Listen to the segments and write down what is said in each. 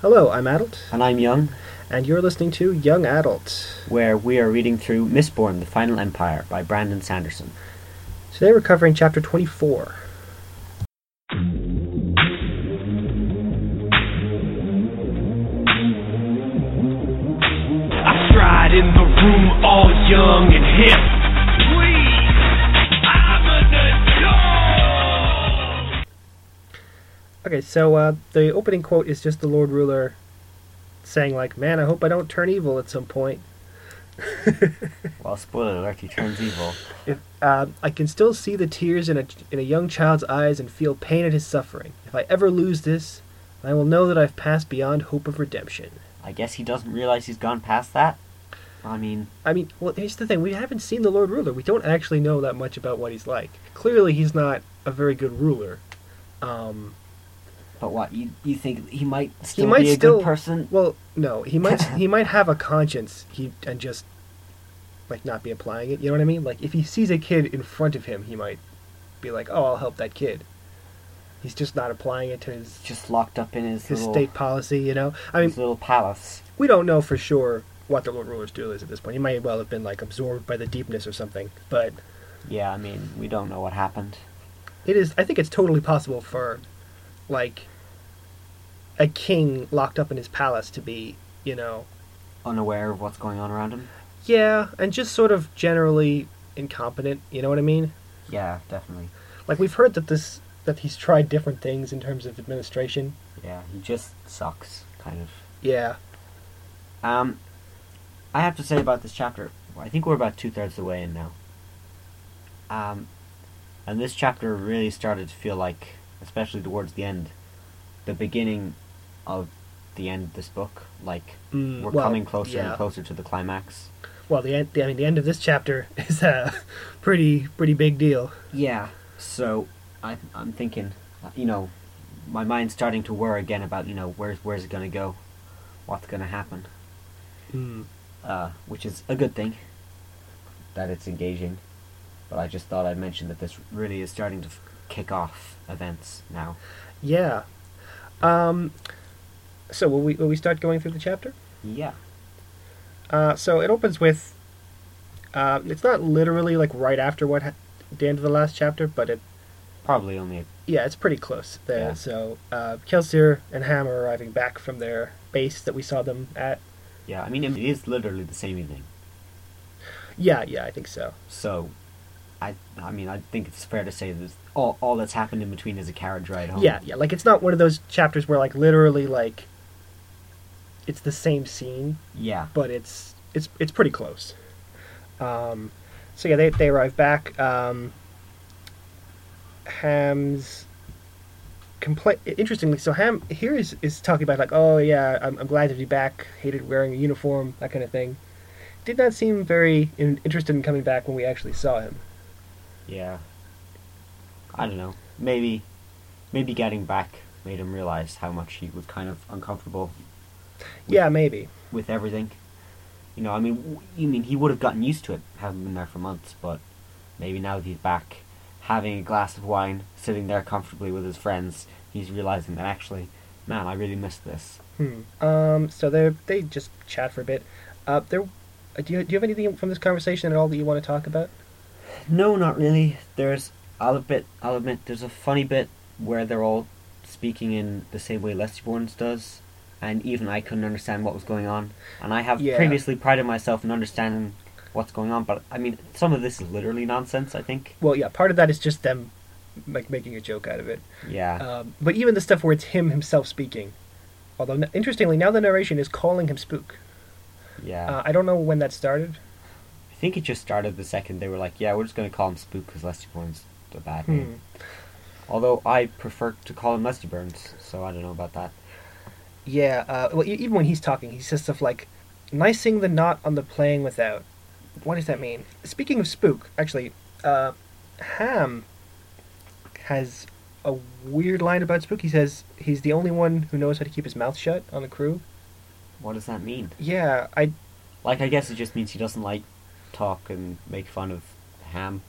Hello, I'm Adult, And I'm Young, and you're listening to Young Adult. where we are reading through Mistborn, The Final Empire by Brandon Sanderson. Today we're covering chapter 24. Okay, so uh, the opening quote is just the Lord Ruler saying, like, man, I hope I don't turn evil at some point. Well, spoiler alert, he turns evil. If, uh, I can still see the tears in a, in a young child's eyes and feel pain at his suffering. If I ever lose this, I will know that I've passed beyond hope of redemption. I guess he doesn't realize he's gone past that. I mean, I mean, well, here's the thing: we haven't seen the Lord Ruler. We don't actually know that much about what he's like. Clearly, he's not a very good ruler. Um, but what, you, you think he might still might be a still- good person? well, no, he might he might have a conscience. He and just like not be applying it. You know what I mean? Like if he sees a kid in front of him, he might be like, "Oh, I'll help that kid." He's just not applying it to his Just locked up in his, his little, state policy. You know, I mean, his little palace. we don't know for sure what the Lord Ruler's deal is at this point. He might well have been like absorbed by the deepness or something, but. Yeah, I mean, we don't know what happened. it is i think it's totally possible for like a king locked up in his palace to be you know Unaware of what's going on around him. yeah and just sort of generally incompetent you know what i mean Yeah, definitely. like we've heard that this that he's tried different things in terms of administration Yeah, he just sucks, kind of. yeah Um, I have to say about this chapter, I think we're about two thirds of the way in now. Um, and this chapter really started to feel like, especially towards the end, the beginning of the end of this book. Like Mm, we're well, coming closer yeah. and closer to the climax. well the end i mean the end of this chapter is a pretty pretty big deal Yeah. So I, I'm thinking, uh, you know, my mind's starting to whir again about you know where's where's it gonna go, what's gonna happen. mm. uh, which is a good thing that it's engaging. But I just thought I'd mention that this really is starting to f- kick off events now. yeah um so will we will we start going through the chapter Yeah. Uh, so it opens with. Uh, it's not literally like right after what ha- the end of the last chapter, but it Probably only. A, yeah, it's pretty close there. Yeah. So uh, Kelsier and Ham are arriving back from their base that we saw them at. yeah, I mean, it is literally the same evening. Yeah, yeah, I think so. So, I I mean, I think it's fair to say that all, all that's happened in between is a carriage ride home. Yeah, yeah, like it's not one of those chapters where like literally like it's the same scene, Yeah. but it's it's it's pretty close. Um, so yeah, they they arrive back. Um, Ham's complaint. Interestingly, so Ham here is is talking about like, oh yeah, I'm, I'm glad to be back. Hated wearing a uniform, that kind of thing. Did not seem very in, interested in coming back when we actually saw him. Yeah. I don't know. Maybe, maybe getting back made him realize how much he was kind of uncomfortable Yeah, maybe. with everything. You know, I mean, you mean he would have gotten used to it, having been there for months, but maybe now that he's back, having a glass of wine, sitting there comfortably with his friends, he's realizing that actually, man, I really missed this. Hmm. Um. So they they just chat for a bit. Uh. There. Uh, do you do you have anything from this conversation at all that you want to talk about? No, not really. There's, I'll admit, I'll admit, there's a funny bit where they're all speaking in the same way Lestibournes does, and even I couldn't understand what was going on. And I have Yeah. previously prided myself in understanding what's going on, but I mean, some of this is literally nonsense. I think. Well, yeah. Part of that is just them, like making a joke out of it. Yeah. Um, but even the stuff where it's him himself speaking, although interestingly now the narration is calling him Spook. yeah. Uh, I don't know when that started. I think it just started the second they were like, yeah, we're just going to call him Spook because Lestibournes a bad Hmm. name. Although I prefer to call him Lester Burns, so I don't know about that. Yeah. Uh, well, e- even when he's talking, he says stuff like, "Nicing the knot on the playing without." What does that mean? Speaking of Spook, actually, uh, Ham has a weird line about Spook. He says he's the only one who knows how to keep his mouth shut on the crew. What does that mean? Yeah, I Like, I guess it just means he doesn't like talk and make fun of Ham.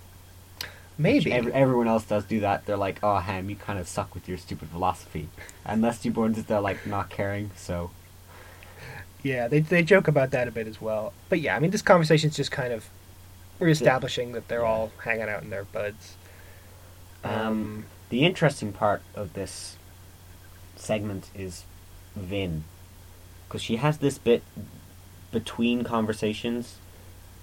Maybe. Every, everyone else does do that. They're like, "Oh, Ham, you kind of suck with your stupid philosophy," and Leslie Bourne is there like not caring. So Yeah, they they joke about that a bit as well. But yeah, I mean, this conversation's just kind of reestablishing that they're all hanging out in their buds. Um, the interesting part of this segment is Vin, because she has this bit between conversations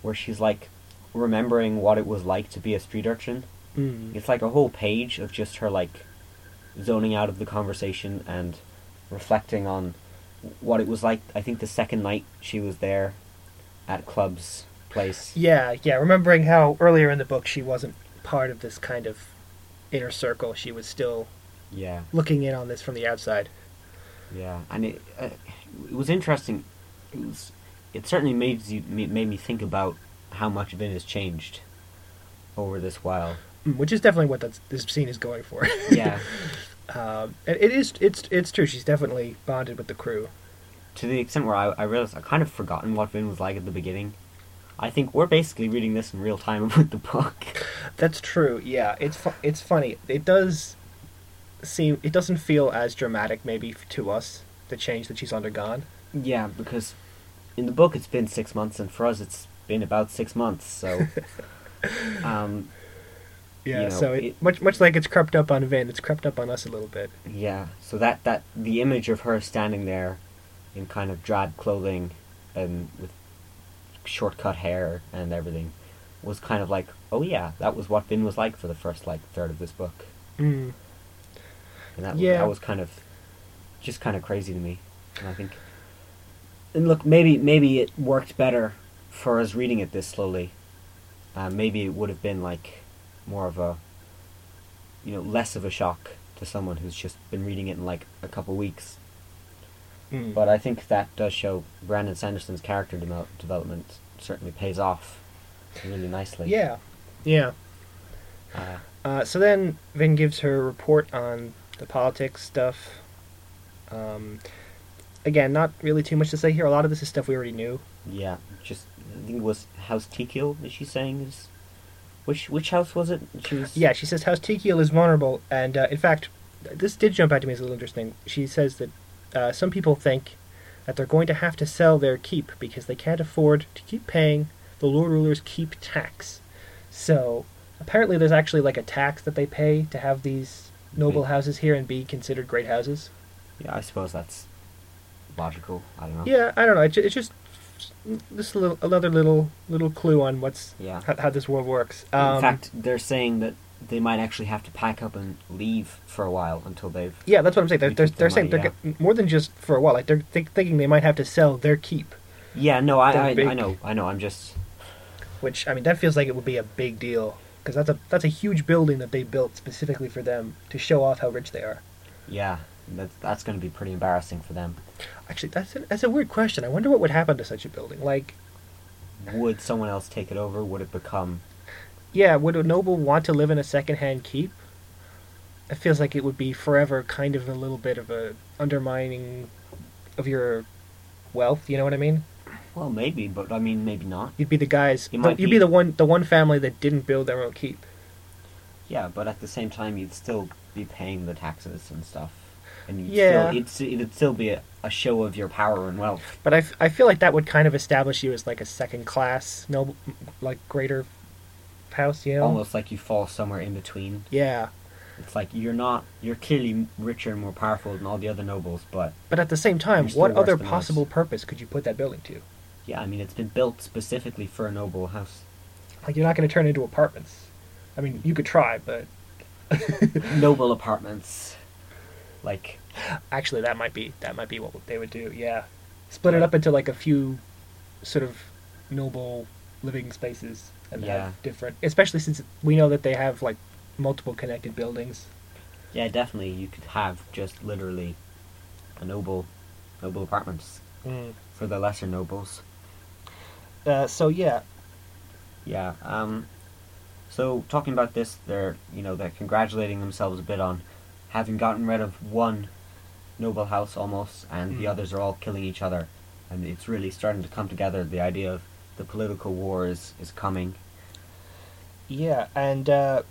where she's like remembering what it was like to be a street urchin. mm, It's like a whole page of just her like zoning out of the conversation and reflecting on what it was like. I think the second night she was there at Clubs' place. yeah, yeah. Remembering how earlier in the book she wasn't part of this kind of inner circle. She was still Yeah. looking in on this from the outside. Yeah, and it uh, it was interesting. It was it certainly made you made me think about how much Vin has changed over this while. Which is definitely what that's, this scene is going for. Yeah, um, and it is. It's it's true. She's definitely bonded with the crew. to the extent where I, I realized I kind of forgotten what Vin was like at the beginning. I think we're basically reading this in real time with the book. That's true. Yeah, it's fu- it's funny. It does seem it doesn't feel as dramatic maybe to us the change that she's undergone. yeah, because in the book it's been six months, and for us it's been about six months. So, um, Yeah, You know, so it, it- much much like it's crept up on Vin, it's crept up on us a little bit. Yeah, so that that the image of her standing there in kind of drab clothing and with short cut hair and everything was kind of like, oh yeah, that was what Vin was like for the first like third of this book. Mm. And that Yeah. that was kind of just kind of crazy to me. And I think and look, maybe maybe it worked better for us reading it this slowly. Uh, maybe it would have been like more of a you know, less of a shock to someone who's just been reading it in like a couple weeks. Mm. But I think that does show Brandon Sanderson's character demel development certainly pays off really nicely. yeah, yeah. Uh, Uh, so then Vin gives her report on the politics stuff. Um, again, not really too much to say here. A lot of this is stuff we already knew. yeah, just I think it was House Tekiel is she saying is which which house was it? She was Yeah, she says House Tekiel is vulnerable, and uh, in fact, this did jump out to me as a little interesting. She says that uh, some people think that they're going to have to sell their keep because they can't afford to keep paying the Lord Ruler's keep tax. So apparently, there's actually like a tax that they pay to have these noble Wait. houses here and be considered great houses. Yeah, I suppose that's logical. I don't know. Yeah, I don't know. It's ju- it's just this little another little little clue on what's Yeah. how, how this world works. Um, in fact, they're saying that they might actually have to pack up and leave for a while until they've Yeah, that's what I'm saying. They're, they're, they're saying money, they're get- more than just for a while. Like they're think, thinking they might have to sell their keep, Yeah, no, I I, I know, I know. I'm just which I mean that feels like it would be a big deal because that's a that's a huge building that they built specifically for them to show off how rich they are. yeah, that's that's going to be pretty embarrassing for them. Actually, that's a, that's a weird question. I wonder what would happen to such a building. Like, Would someone else take it over? Would it become yeah, would a noble want to live in a secondhand keep? It feels like it would be forever kind of a little bit of a undermining of your wealth. You know what I mean? Well, maybe, but I mean, maybe not. You'd be the guys. Might you'd be- be the one the one family that didn't build their own keep. Yeah, but at the same time, you'd still be paying the taxes and stuff, and Yeah. still, it'd, it'd still be a, a show of your power and wealth. But I, f- I feel like that would kind of establish you as like a second class noble, like greater house. You know? Almost like you fall somewhere in between. Yeah, It's like you're not, you're clearly richer and more powerful than all the other nobles, but but at the same time, what other than us. possible purpose could you put that building to? yeah, I mean, it's been built specifically for a noble house. Like you're not going to turn it into apartments. I mean, you could try, but noble apartments, like actually, that might be that might be what they would do. Yeah, split it up into like a few sort of noble living spaces and Yeah. have different. Especially since we know that they have like multiple connected buildings. yeah, definitely you could have just literally a noble, noble apartments for the lesser nobles. Uh, so yeah, Yeah. Um, so talking about this, they're you know they're congratulating themselves a bit on having gotten rid of one noble house almost, and the Mm. others are all killing each other, and it's really starting to come together. The idea of the political war is is coming. Yeah, and uh,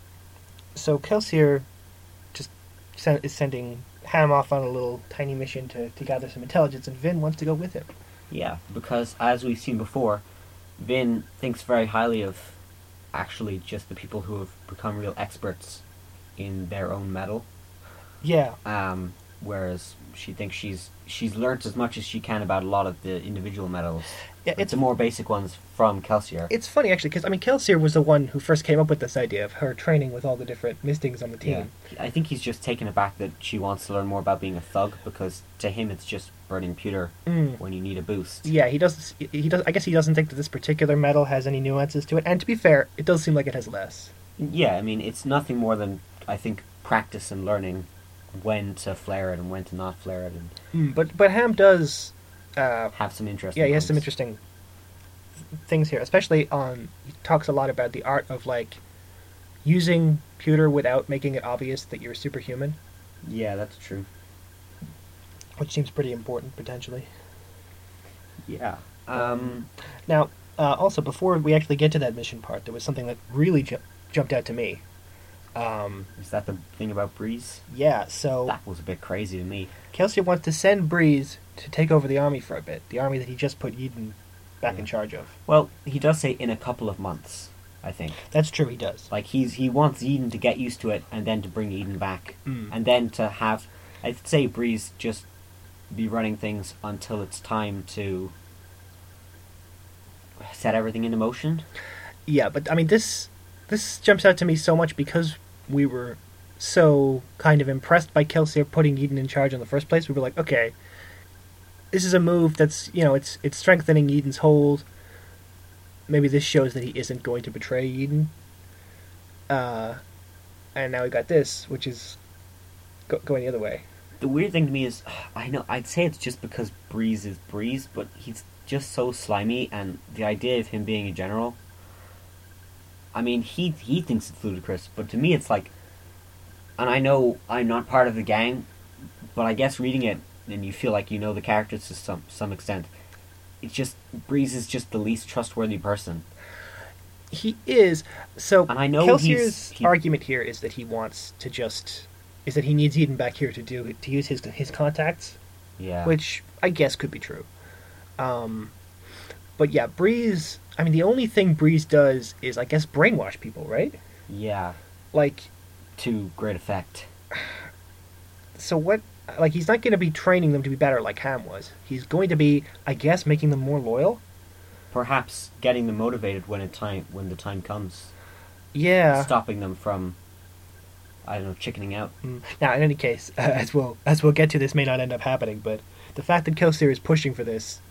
so Kelsier just sen- is sending Ham off on a little tiny mission to, to gather some intelligence, and Vin wants to go with him. Yeah, because as we've seen before, Vin thinks very highly of actually just the people who have become real experts in their own metal. Yeah, Um, whereas she thinks she's she's learnt as much as she can about a lot of the individual metals. yeah It's the more basic ones from Kelsier. it's funny actually because I mean Kelsier was the one who first came up with this idea of her training with all the different mistings on the team. Yeah. I think he's just taken aback that she wants to learn more about being a thug because to him it's just burning pewter Mm. when you need a boost. Yeah, he does. He does. I guess he doesn't think that this particular metal has any nuances to it. And to be fair, it does seem like it has less. Yeah, I mean it's nothing more than I think practice and learning when to flare it and when to not flare it and Mm. But but Ham does. Uh, have some interest. yeah, he has some interesting things here, especially on. He talks a lot about the art of like using pewter without making it obvious that you're superhuman, Yeah, that's true. which seems pretty important potentially. Yeah. Um. Now, uh, also before we actually get to that mission part, there was something that really ju- jumped out to me. Um, Is that the thing about Breeze? yeah, so That was a bit crazy to me. Kelsier wants to send Breeze to take over the army for a bit, the army that he just put Yeden back in Yeah. charge of. Well, he does say in a couple of months. I think. That's true, he does. Like he's he wants Yeden to get used to it and then to bring Yeden back Mm. and then to have I'd say Breeze just be running things until it's time to set everything into motion. Yeah, but I mean this this jumps out to me so much because we were so kind of impressed by Kelsier putting Yeden in charge in the first place. We were like, okay, this is a move that's you know it's it's strengthening Yeden's hold. Maybe this shows that he isn't going to betray Eden. Uh, and now we got this, which is go- going the other way. The weird thing to me is I know I'd say it's just because Breeze is Breeze, but he's just so slimy and the idea of him being a general I mean he he thinks it's ludicrous, but to me it's like and I know I'm not part of the gang, but I guess reading it and you feel like you know the characters to some some extent. It just Breeze is just the least trustworthy person. He is so. And I know Kelsier's he- argument here is that he wants to just is that he needs Yeden back here to do to use his his contacts, Yeah. which I guess could be true. Um, but yeah, Breeze. I mean, the only thing Breeze does is, I guess, brainwash people, right? yeah, Like, to great effect. so what? Like, he's not going to be training them to be better like Ham was. He's going to be, I guess, making them more loyal. Perhaps getting them motivated when it time when the time comes. Yeah. Stopping them from I don't know, chickening out. Mm. Now, in any case, as we'll as we'll get to, this may not end up happening. But the fact that Kelsier is pushing for this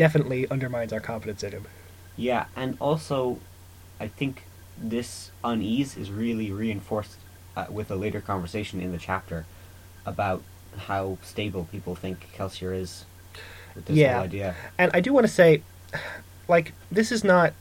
definitely undermines our confidence in him. Yeah, and also, I think this unease is really reinforced uh, with a later conversation in the chapter about how stable people think Kelsier is with this Yeah. idea. And I do want to say, like, this is not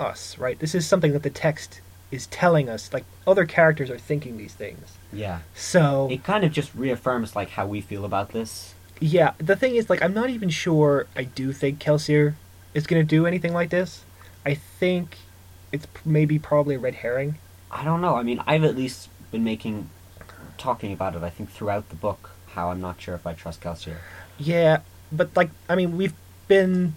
us, right? This is something that the text is telling us. Like, other characters are thinking these things. Yeah, So, it kind of just reaffirms like how we feel about this. Yeah, the thing is, like, I'm not even sure I do think Kelsier is going to do anything like this. I think it's maybe probably a red herring. I don't know. I mean, I've at least been making, talking about it. I think throughout the book, how I'm not sure if I trust Kelsier. Yeah, but like I mean, we've been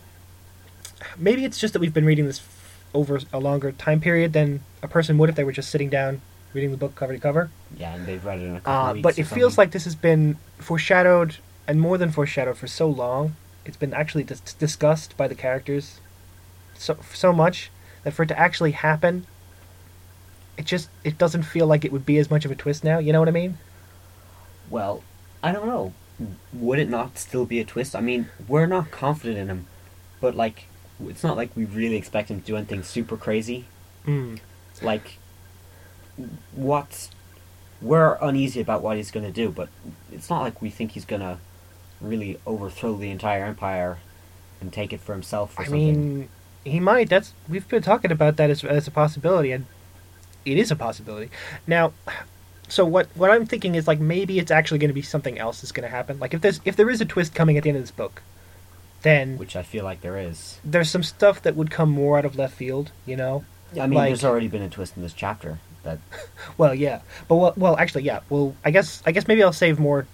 maybe it's just that we've been reading this f- over a longer time period than a person would if they were just sitting down reading the book cover to cover. Yeah, and they've read it in a couple Uh, weeks. but it feels like this has been foreshadowed and more than foreshadowed for so long. It's been actually dis- discussed by the characters so so much that for it to actually happen, it just it doesn't feel like it would be as much of a twist now. You know what I mean? Well, I don't know. Would it not still be a twist? I mean, we're not confident in him, but like, it's not like we really expect him to do anything super crazy. Mm. Like, what's we're uneasy about what he's gonna do, but it's not like we think he's gonna really overthrow the entire empire and take it for himself or I something. mean, he might. That's we've been talking about that as as a possibility, and it is a possibility. Now, so what what I'm thinking is like maybe it's actually going to be something else that's going to happen. Like if there's if there is a twist coming at the end of this book, then which I feel like there is. there's some stuff that would come more out of left field. You know? I mean, Like- there's already been a twist in this chapter. That Well, yeah, but well, well, actually, yeah. Well, I guess I guess maybe I'll save more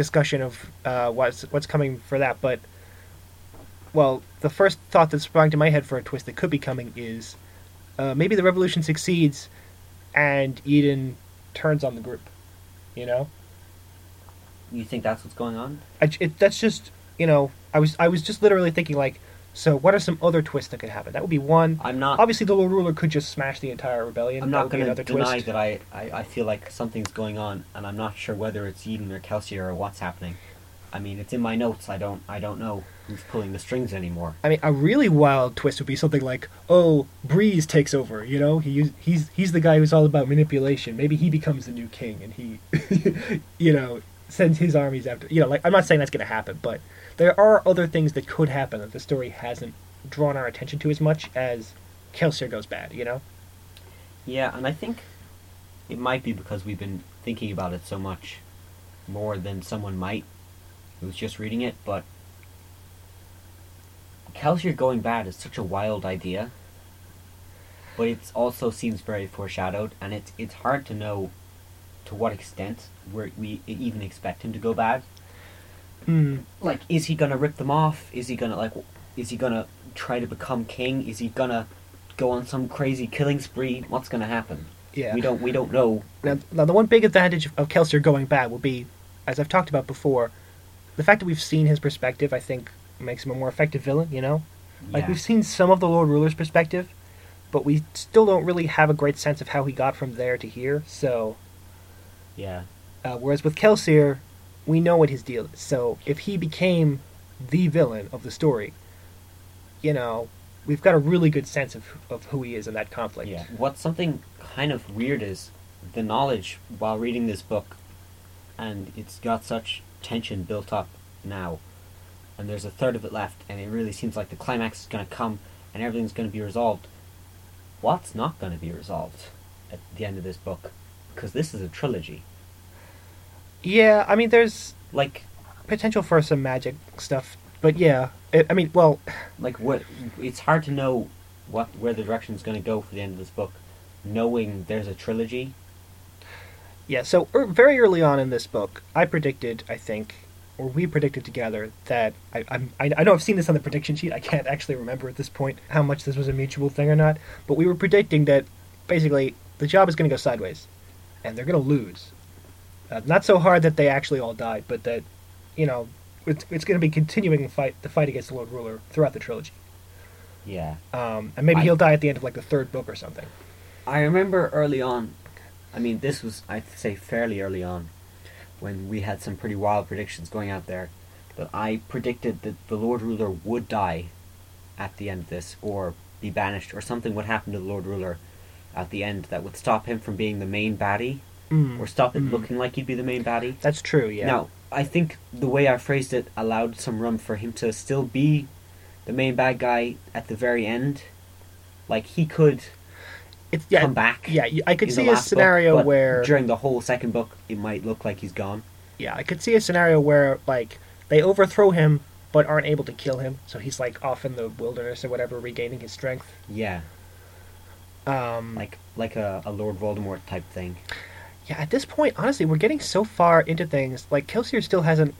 discussion of uh, what's what's coming for that. But well, the first thought that sprang to my head for a twist that could be coming is uh, maybe the revolution succeeds, and Yeden turns on the group. You know, you think that's what's going on? I, it, that's just you know I was I was just literally thinking like, so what are some other twists that could happen? That would be one. I'm not. Obviously, the Lord Ruler could just smash the entire rebellion. I'm not going to deny twist. that I, I, I feel like something's going on, and I'm not sure whether it's Yeden or Kelsier or what's happening. I mean, it's in my notes. I don't I don't know who's pulling the strings anymore. I mean, a really wild twist would be something like, "Oh, Breeze takes over." You know, he he's he's the guy who's all about manipulation. Maybe he becomes the new king, and he, you know, sends his armies after. You know, like I'm not saying that's going to happen, but there are other things that could happen that the story hasn't drawn our attention to as much as Kelsier goes bad. You know? Yeah, and I think it might be because we've been thinking about it so much more than someone might who's just reading it, but Kelsier going bad is such a wild idea. But it also seems very foreshadowed, and it's it's hard to know to what extent we we even expect him to go bad. Hmm. Like, is he gonna rip them off? Is he gonna like? Is he gonna try to become king? Is he gonna go on some crazy killing spree? What's gonna happen? Yeah. We don't we don't know. Now, now, the one big advantage of Kelsier going bad will be, as I've talked about before, the fact that we've seen his perspective. I think makes him a more effective villain. You know, like we've seen some of the Lord Ruler's perspective, but we still don't really have a great sense of how he got from there to here. So, Yeah. uh, whereas with Kelsier, we know what his deal is. So if he became the villain of the story, you know, we've got a really good sense of of who he is in that conflict. Yeah. What's something kind of weird is the knowledge while reading this book, and it's got such tension built up now, and there's a third of it left, and it really seems like the climax is going to come and everything's going to be resolved. What's not going to be resolved at the end of this book? Because this is a trilogy. Yeah, I mean, there's Like, potential for some magic stuff, but yeah, it, I mean, well, like what? It's hard to know what where the direction is going to go for the end of this book, knowing there's a trilogy. yeah. So er, very early on in this book, I predicted, I think, or we predicted together that I, I'm, I, I know I've seen this on the prediction sheet. I can't actually remember at this point how much this was a mutual thing or not, but we were predicting that basically the job is going to go sideways, and they're going to lose. Uh, not so hard that they actually all died, but that, you know, it's, it's going to be continuing the fight, the fight against the Lord Ruler throughout the trilogy. Yeah. Um, and maybe I- he'll die at the end of like the third book or something. I remember early on, I mean, this was, I'd say, fairly early on, when we had some pretty wild predictions going out there, that I predicted that the Lord Ruler would die at the end of this, or be banished, or something would happen to the Lord Ruler at the end that would stop him from being the main baddie, Mm. or stop it Mm. looking like he'd be the main baddie. That's true. Yeah. Now, I think the way I phrased it allowed some room for him to still be the main bad guy at the very end. Like, he could it's yeah, come back. Yeah, I could see a book, scenario but where during the whole second book it might look like he's gone. yeah, I could see a scenario where like they overthrow him but aren't able to kill him, so he's like off in the wilderness or whatever, regaining his strength. Yeah, Um, like like a, a Lord Voldemort type thing. Yeah, at this point, honestly, we're getting so far into things. Like Kelsier still hasn't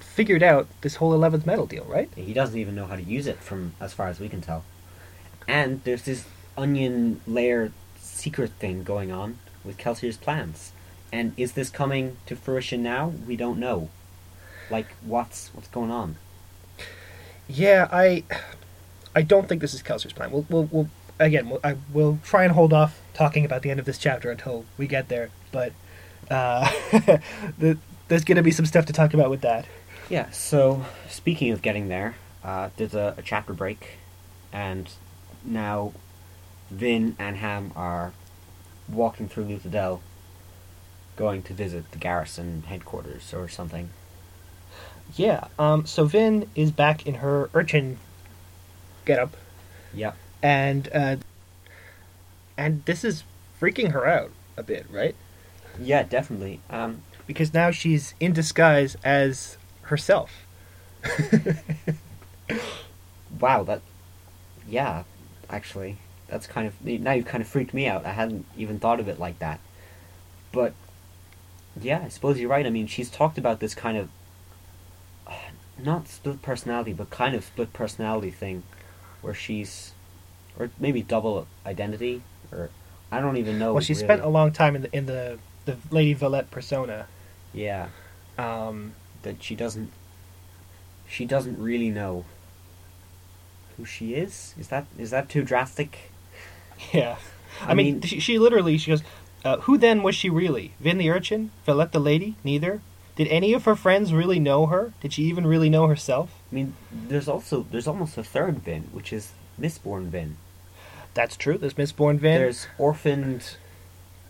figured out this whole eleventh metal deal, right? He doesn't even know how to use it from as far as we can tell. And there's this onion layer secret thing going on with Kelsier's plans. And is this coming to fruition now? We don't know. Like what's what's going on? Yeah, I, I don't think this is Kelsier's plan. We'll, we'll, we'll again, we'll, I will try and hold off talking about the end of this chapter until we get there. But uh, the, there's going to be some stuff to talk about with that. Yeah, so speaking of getting there, uh, there's a, a chapter break, and now Vin and Ham are walking through Luthadel, going to visit the garrison headquarters or something. Yeah. Um. So Vin is back in her urchin getup, Yep. and uh, and this is freaking her out a bit, right? Yeah, definitely. Um, Because now she's in disguise as herself. wow, that. Yeah, actually, that's kind of now you've kind of freaked me out. I hadn't even thought of it like that. But yeah, I suppose you're right. I mean, she's talked about this kind of not split personality, but kind of split personality thing, where she's, or maybe double identity, or I don't even know. well, she really. spent a long time in the in the the Lady Valette persona. yeah Um, that she doesn't. She doesn't really know who she is. Is that is that too drastic? yeah. I, I mean, mean- she, she literally she goes, uh, "Who then was she really? Vin the urchin? Valette the lady? Neither. Did any of her friends really know her? Did she even really know herself? I mean, there's also there's almost a third Vin, which is Mistborn Vin. That's true. There's Mistborn Vin. There's orphaned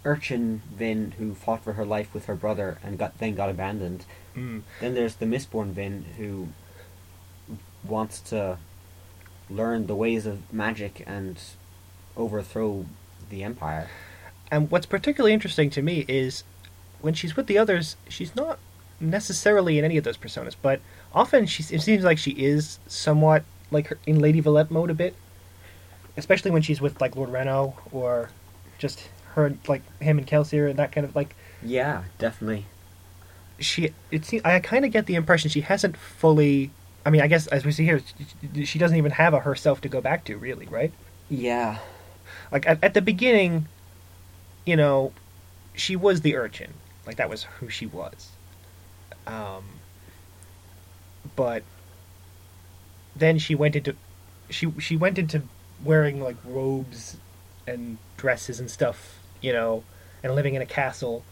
urchin Vin who fought for her life with her brother and got then got abandoned. Mm. Then there's the Mistborn Vin who wants to learn the ways of magic and overthrow the empire. And what's particularly interesting to me is when she's with the others, she's not necessarily in any of those personas, but often she it seems like she is somewhat like her, in Lady Valette mode a bit, especially when she's with like Lord Renoux or just her like him and Kelsier and that kind of like Yeah, definitely. she it seems I kind of get the impression she hasn't fully. I mean, I guess as we see here, she- she doesn't even have a herself to go back to, really, right? Yeah. like at, at the beginning you know she was the urchin like that was who she was um but then she went into she she went into wearing like robes and dresses and stuff you know and living in a castle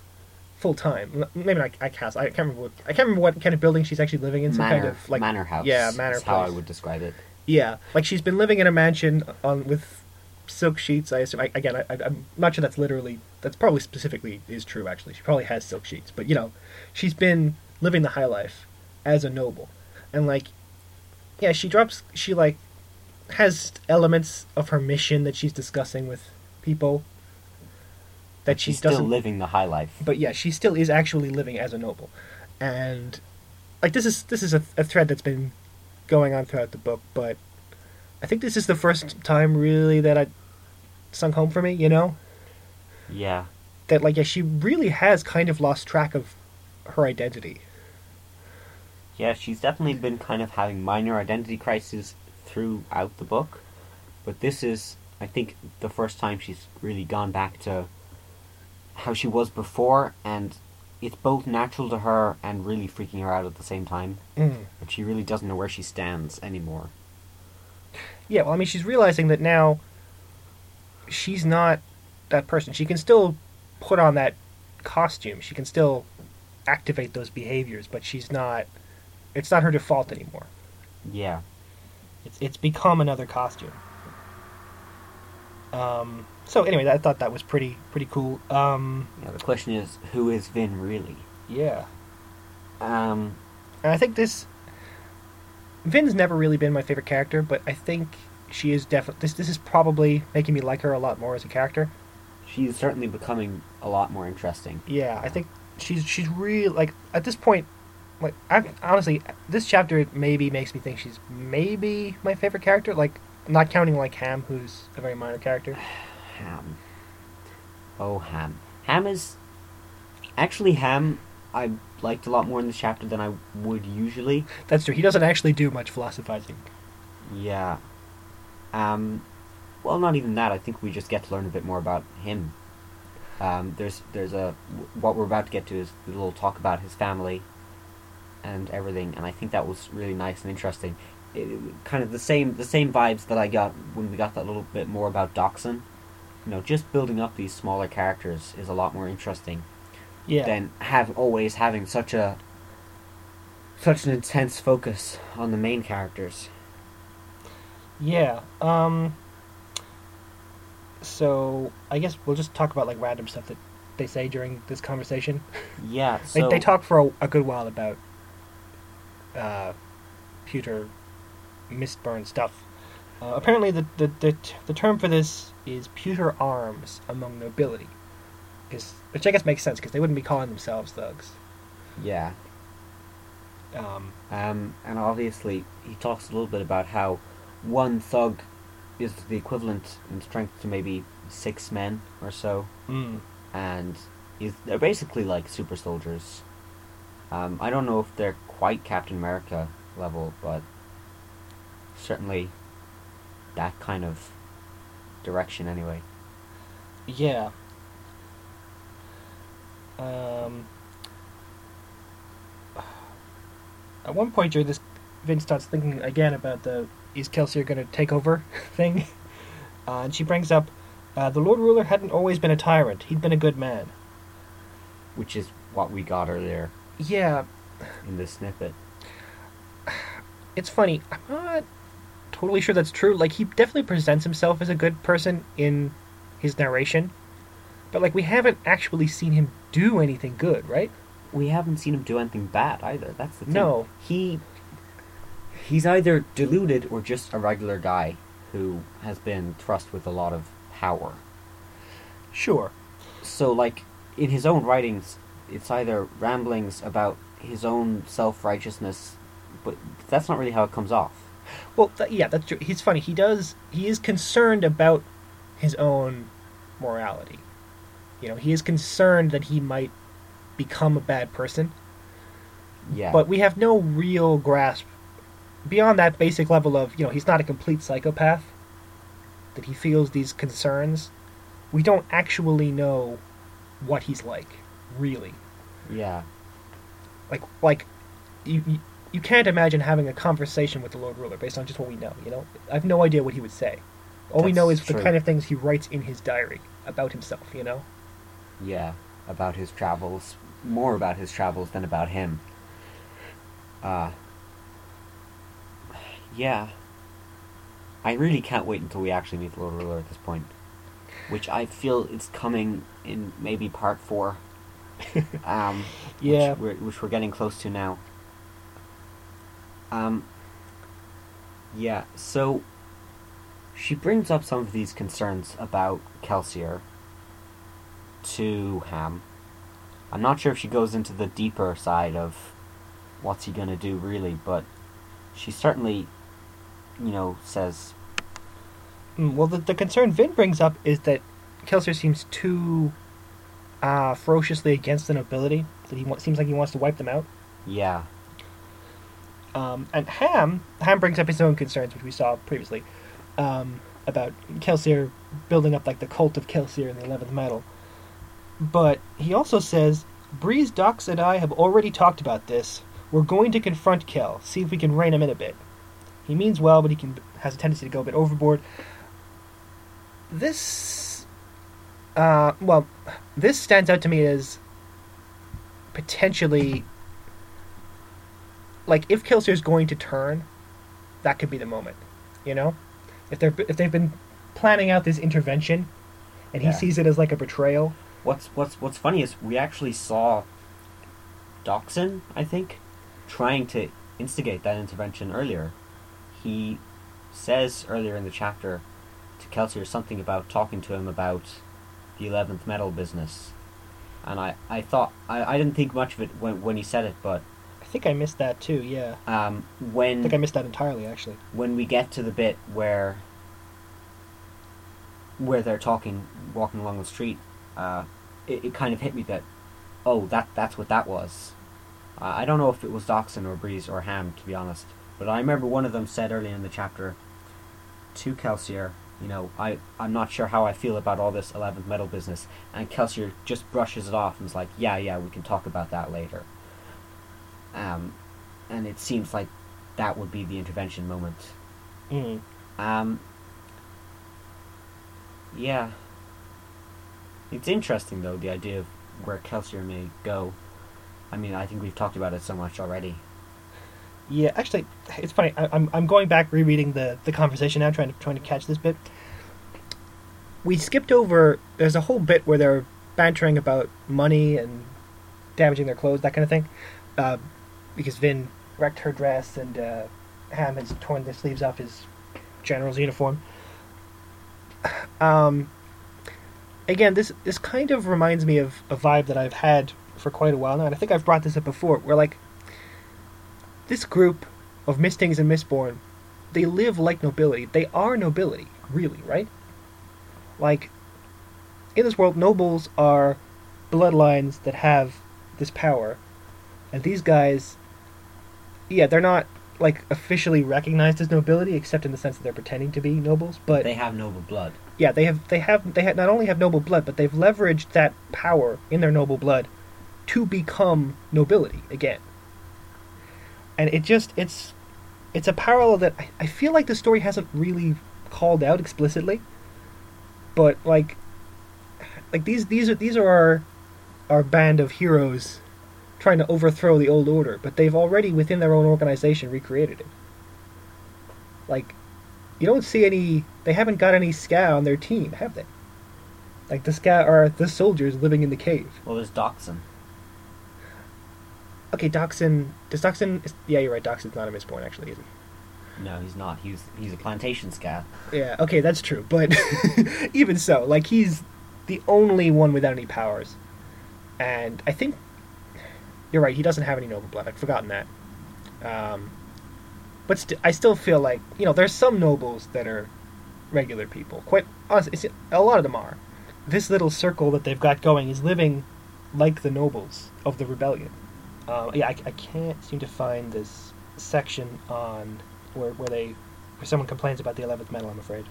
full time maybe not a castle i can't remember what, i can't remember what kind of building she's actually living in some manor, kind of like manor house. yeah manor is how I would describe it. Yeah, like she's been living in a mansion on with silk sheets. I assume. I, again, I, I- I'm not sure that's literally. That's probably specifically is true. Actually, she probably has silk sheets. But you know, she's been living the high life as a noble, and like, yeah, she drops. She like has elements of her mission that she's discussing with people. That she She's still doesn't living the high life. but yeah, she still is actually living as a noble, and like this is this is a, a thread that's been going on throughout the book. But I think this is the first time really that I sunk home for me. You know Yeah. that like yeah, she really has kind of lost track of her identity. Yeah, she's definitely been kind of having minor identity crises throughout the book, but this is, I think, the first time she's really gone back to how she was before, and it's both natural to her and really freaking her out at the same time. Mm. But she really doesn't know where she stands anymore. Yeah, well, I mean, she's realizing that now she's not that person. She can still put on that costume. She can still activate those behaviors, but she's not. It's not her default anymore. Yeah. It's it's become another costume. Um. So anyway, I thought that was pretty pretty cool. Um. Yeah. The question is, who is Vin really? Yeah. Um. And I think this. Vin's never really been my favorite character, but I think she is definitely. This this is probably making me like her a lot more as a character. She's certainly becoming a lot more interesting. Yeah, I think she's she's really like at this point, like I honestly this chapter maybe makes me think she's maybe my favorite character. Like not counting like Ham, who's a very minor character. Ham. Oh, Ham. Ham is. Actually, Ham I liked a lot more in this chapter than I would usually. That's true. He doesn't actually do much philosophizing. Yeah. Um. Well, not even that. I think we just get to learn a bit more about him. Um, there's there's a what we're about to get to is a little talk about his family and everything, and I think that was really nice and interesting. It, kind of the same the same vibes that I got when we got that little bit more about Dockson. You know, just building up these smaller characters is a lot more interesting Yeah. than have always having such a such an intense focus on the main characters. Yeah. Um. So I guess we'll just talk about like random stuff that they say during this conversation. Yeah, They, so they talk for a, a good while about uh, pewter Mistborn stuff. Uh, apparently, the, the, the, the term for this is pewter arms among nobility, which I guess makes sense because they wouldn't be calling themselves thugs. Yeah, Um, um, and obviously he talks a little bit about how one thug is the equivalent in strength to maybe six men or so, Mm. and they're basically like super soldiers. Um, I don't know if they're quite Captain America level, but certainly that kind of direction anyway. Yeah. Um, at one point during this, Vince starts thinking again about the is Kelsier going to take over thing, uh, and she brings up uh, the Lord Ruler hadn't always been a tyrant; he'd been a good man. Which is what we got earlier Yeah, in this snippet. it's funny. I'm not totally sure that's true. Like he definitely presents himself as a good person in his narration, but like we haven't actually seen him do anything good, right? We haven't seen him do anything bad either. That's the thing. No. He he's either deluded or just a regular guy who has been thrust with a lot of power. Sure. So like in his own writings, it's either ramblings about his own self-righteousness, but that's not really how it comes off. Well, th- yeah, that's true. He's funny. He does. He is concerned about his own morality. You know, he is concerned that he might become a bad person. Yeah. But we have no real grasp beyond that basic level of you know he's not a complete psychopath. That he feels these concerns. We don't actually know what he's like, really. yeah. Like, like, you. You can't imagine having a conversation with the Lord Ruler based on just what we know. You know, I have no idea what he would say. All we know is the kind of things he writes in his diary about himself. You know. Yeah, about his travels, more about his travels than about him. Uh, yeah. I really can't wait until we actually meet the Lord Ruler at this point. Which I feel is coming in maybe part four. um, Yeah. Which we're, which we're getting close to now. Um, yeah, so she brings up some of these concerns about Kelsier to Ham. I'm not sure if she goes into the deeper side of what's he gonna do really, but she certainly, you know, says, Mm, well, the, the concern Vin brings up is that Kelsier seems too uh, ferociously against the nobility. That he wa- seems like he wants to wipe them out. yeah, Um, and Ham Ham brings up his own concerns, which we saw previously, um, about Kelsier building up like the cult of Kelsier in the Eleventh Metal. But he also says, "Breeze, Dox, and I have already talked about this. We're going to confront Kel, see if we can rein him in a bit. He means well, but he can has a tendency to go a bit overboard." This, uh, well, this stands out to me as potentially like if Kelsier's going to turn, that could be the moment. You know, if they're if they've been planning out this intervention, and he Yeah. sees it as like a betrayal. What's what's what's funny is we actually saw Dockson, I think, trying to instigate that intervention earlier. He says earlier in the chapter to Kelsier something about talking to him about the eleventh metal business. And I, I thought I, I didn't think much of it when when he said it, but think I missed that too. Yeah, um, when I think I missed that entirely actually. when we get to the bit where where they're talking walking along the street uh, it, it kind of hit me that oh that that's what that was uh, I don't know if it was Dockson or Breeze or Ham to be honest but I remember one of them said early in the chapter to Kelsier you know I, I'm not sure how I feel about all this 11th metal business and Kelsier just brushes it off and is like yeah yeah we can talk about that later um, and it seems like that would be the intervention moment Mm. um, yeah. It's interesting, though, the idea of where Kelsier may go. I mean, I think we've talked about it so much already. Yeah, actually, it's funny. I, I'm I'm going back rereading the the conversation now, trying to trying to catch this bit. We skipped over. There's a whole bit where they're bantering about money and damaging their clothes, that kind of thing, uh, because Vin wrecked her dress and uh, Ham has torn the sleeves off his general's uniform. Um, again, this this kind of reminds me of a vibe that I've had for quite a while now, and I think I've brought this up before. Where like this group of Mistings and Mistborn, they live like nobility. They are nobility. really, right? Like, in this world, nobles are bloodlines that have this power, and these guys, yeah, they're not like officially recognized as nobility, except in the sense that they're pretending to be nobles. But they have noble blood. yeah, they have they have they ha not only have noble blood, but they've leveraged that power in their noble blood to become nobility again. And it just it's it's a parallel that I, I feel like the story hasn't really called out explicitly. But like like these these are these are our our band of heroes trying to overthrow the old order, but they've already within their own organization recreated it. Like you don't see any they haven't got any skaa on their team, have they? Like the skaa are the soldiers living in the cave. Well, there's Dockson. Okay, Dockson does Dockson yeah, you're right, Dockson's not a Mistborn, actually, is he? No, he's not. He's he's a plantation skaa. Yeah, okay, that's true. But even so, like he's the only one without any powers. And I think you're right, he doesn't have any noble blood. I'd forgotten that. Um, but st- I still feel like, you know, there's some nobles that are regular people. Quite honestly, a lot of them are. This little circle that they've got going is living like the nobles of the rebellion. Uh, yeah, I, I can't seem to find this section on where, where they where someone complains about the 11th medal, I'm afraid.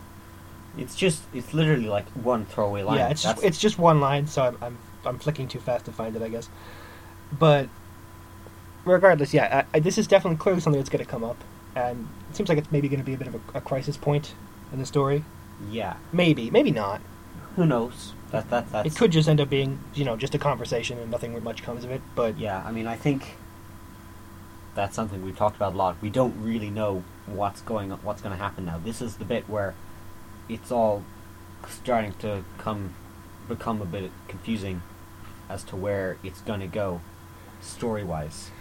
It's just it's literally like one throwaway line. Yeah, it's just, it's just one line, so I'm, I'm I'm flicking too fast to find it, I guess. But regardless, yeah, I, I, this is definitely clearly something that's going to come up, and it seems like it's maybe going to be a bit of a, a crisis point in the story. yeah. Maybe, maybe not. Who knows? That that that's It could just end up being, you know, just a conversation and nothing much comes of it. But Yeah, I mean, I think that's something we've talked about a lot. We don't really know what's going on, what's going to happen now. This is the bit where it's all starting to come become a bit confusing as to where it's going to go story-wise.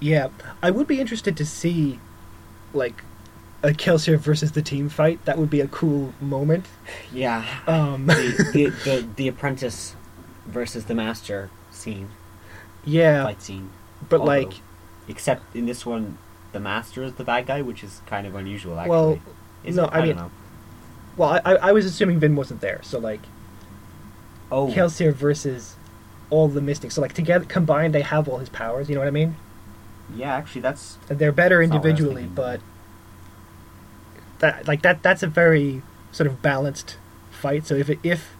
yeah, I would be interested to see, like, a Kelsier versus the team fight. That would be a cool moment. Yeah. Um, the, the, the the apprentice versus the master scene, yeah, fight scene. but although- like, except in this one, the master is the bad guy, which is kind of unusual. Actually, Well, Is no, it? I don't mean- know. well, I, I I was assuming Vin wasn't there, so like. Oh, Kelsier versus all the mystics. So like together combined, they have all his powers. You know what I mean? yeah. Actually, that's they're better That's not what I was individually, but that like that that's a very sort of balanced fight. So if it, if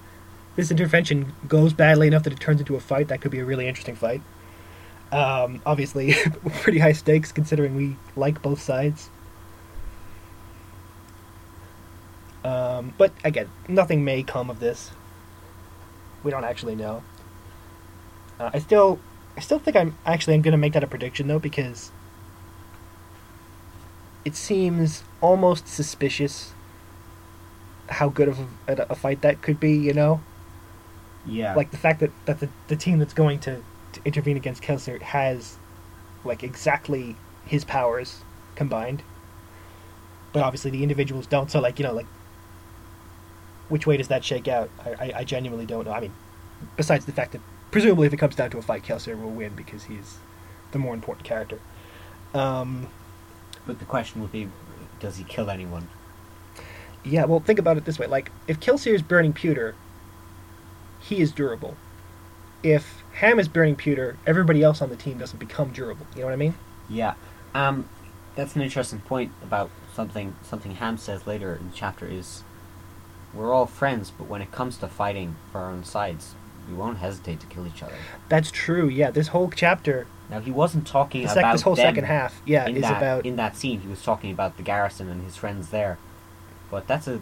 this intervention goes badly enough that it turns into a fight, that could be a really interesting fight. Um, obviously, pretty high stakes considering we like both sides. Um, but again, nothing may come of this. We don't actually know. Uh, I still, I still think I'm actually I'm going to make that a prediction though because it seems almost suspicious how good of a, a fight that could be. You know, yeah. like the fact that, that the, the team that's going to, to intervene against Kelsier has like exactly his powers combined, but obviously the individuals don't. So like you know like which way does that shake out? I, I, I genuinely don't know. I mean, besides the fact that presumably if it comes down to a fight, Kelsier will win because he's the more important character. Um, but the question would be, does he kill anyone? Yeah, well, think about it this way: like, if Kelsier is burning pewter, he is durable. If Ham is burning pewter, everybody else on the team doesn't become durable. You know what I mean? Yeah. Um, that's an interesting point about something something Ham says later in the chapter is we're all friends, but when it comes to fighting for our own sides, we won't hesitate to kill each other. That's true. Yeah, this whole chapter, Now he wasn't talking sec- about this whole second half, yeah, in is that about in that scene. He was talking about the garrison and his friends there, but that's a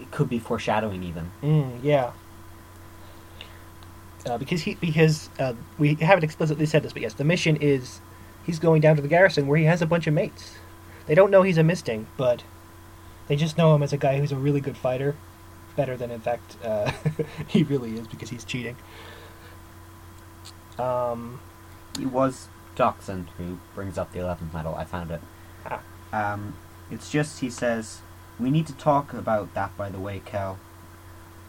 it could be foreshadowing even. Mm, yeah. Uh, because he because uh, we haven't explicitly said this, but yes, the mission is he's going down to the garrison where he has a bunch of mates. They don't know he's a misting, but they just know him as a guy who's a really good fighter, better than in fact uh, he really is because he's cheating. Um, It was Dockson who brings up the eleventh medal. I found it. Ah. Um, it's just he says we need to talk about that. By the way, Kel,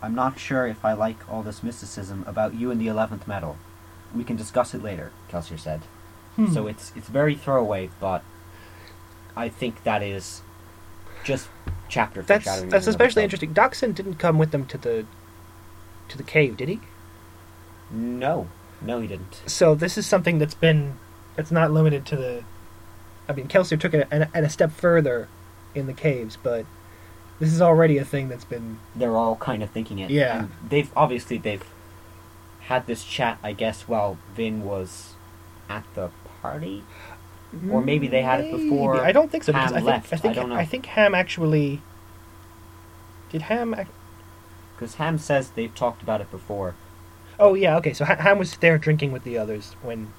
I'm not sure if I like all this mysticism about you and the eleventh medal. We can discuss it later. Kelsier said. hmm. So it's it's very throwaway, but I think that is just chapter That's that's especially interesting. Dockson didn't come with them to the to the cave, did he? No, no, he didn't. So this is something that's been that's not limited to the. I mean, Kelsier took it a, a, a step further in the caves, but this is already a thing that's been They're all kind of thinking it. Yeah. And they've obviously they've had this chat, I guess, while Vin was at the party. Or maybe they had it before Maybe. I don't think so. Ham I think left. I think I don't know. I think Ham actually. Did Ham? ac- Because Ham says they've talked about it before. Oh yeah, okay. So Ham was there drinking with the others when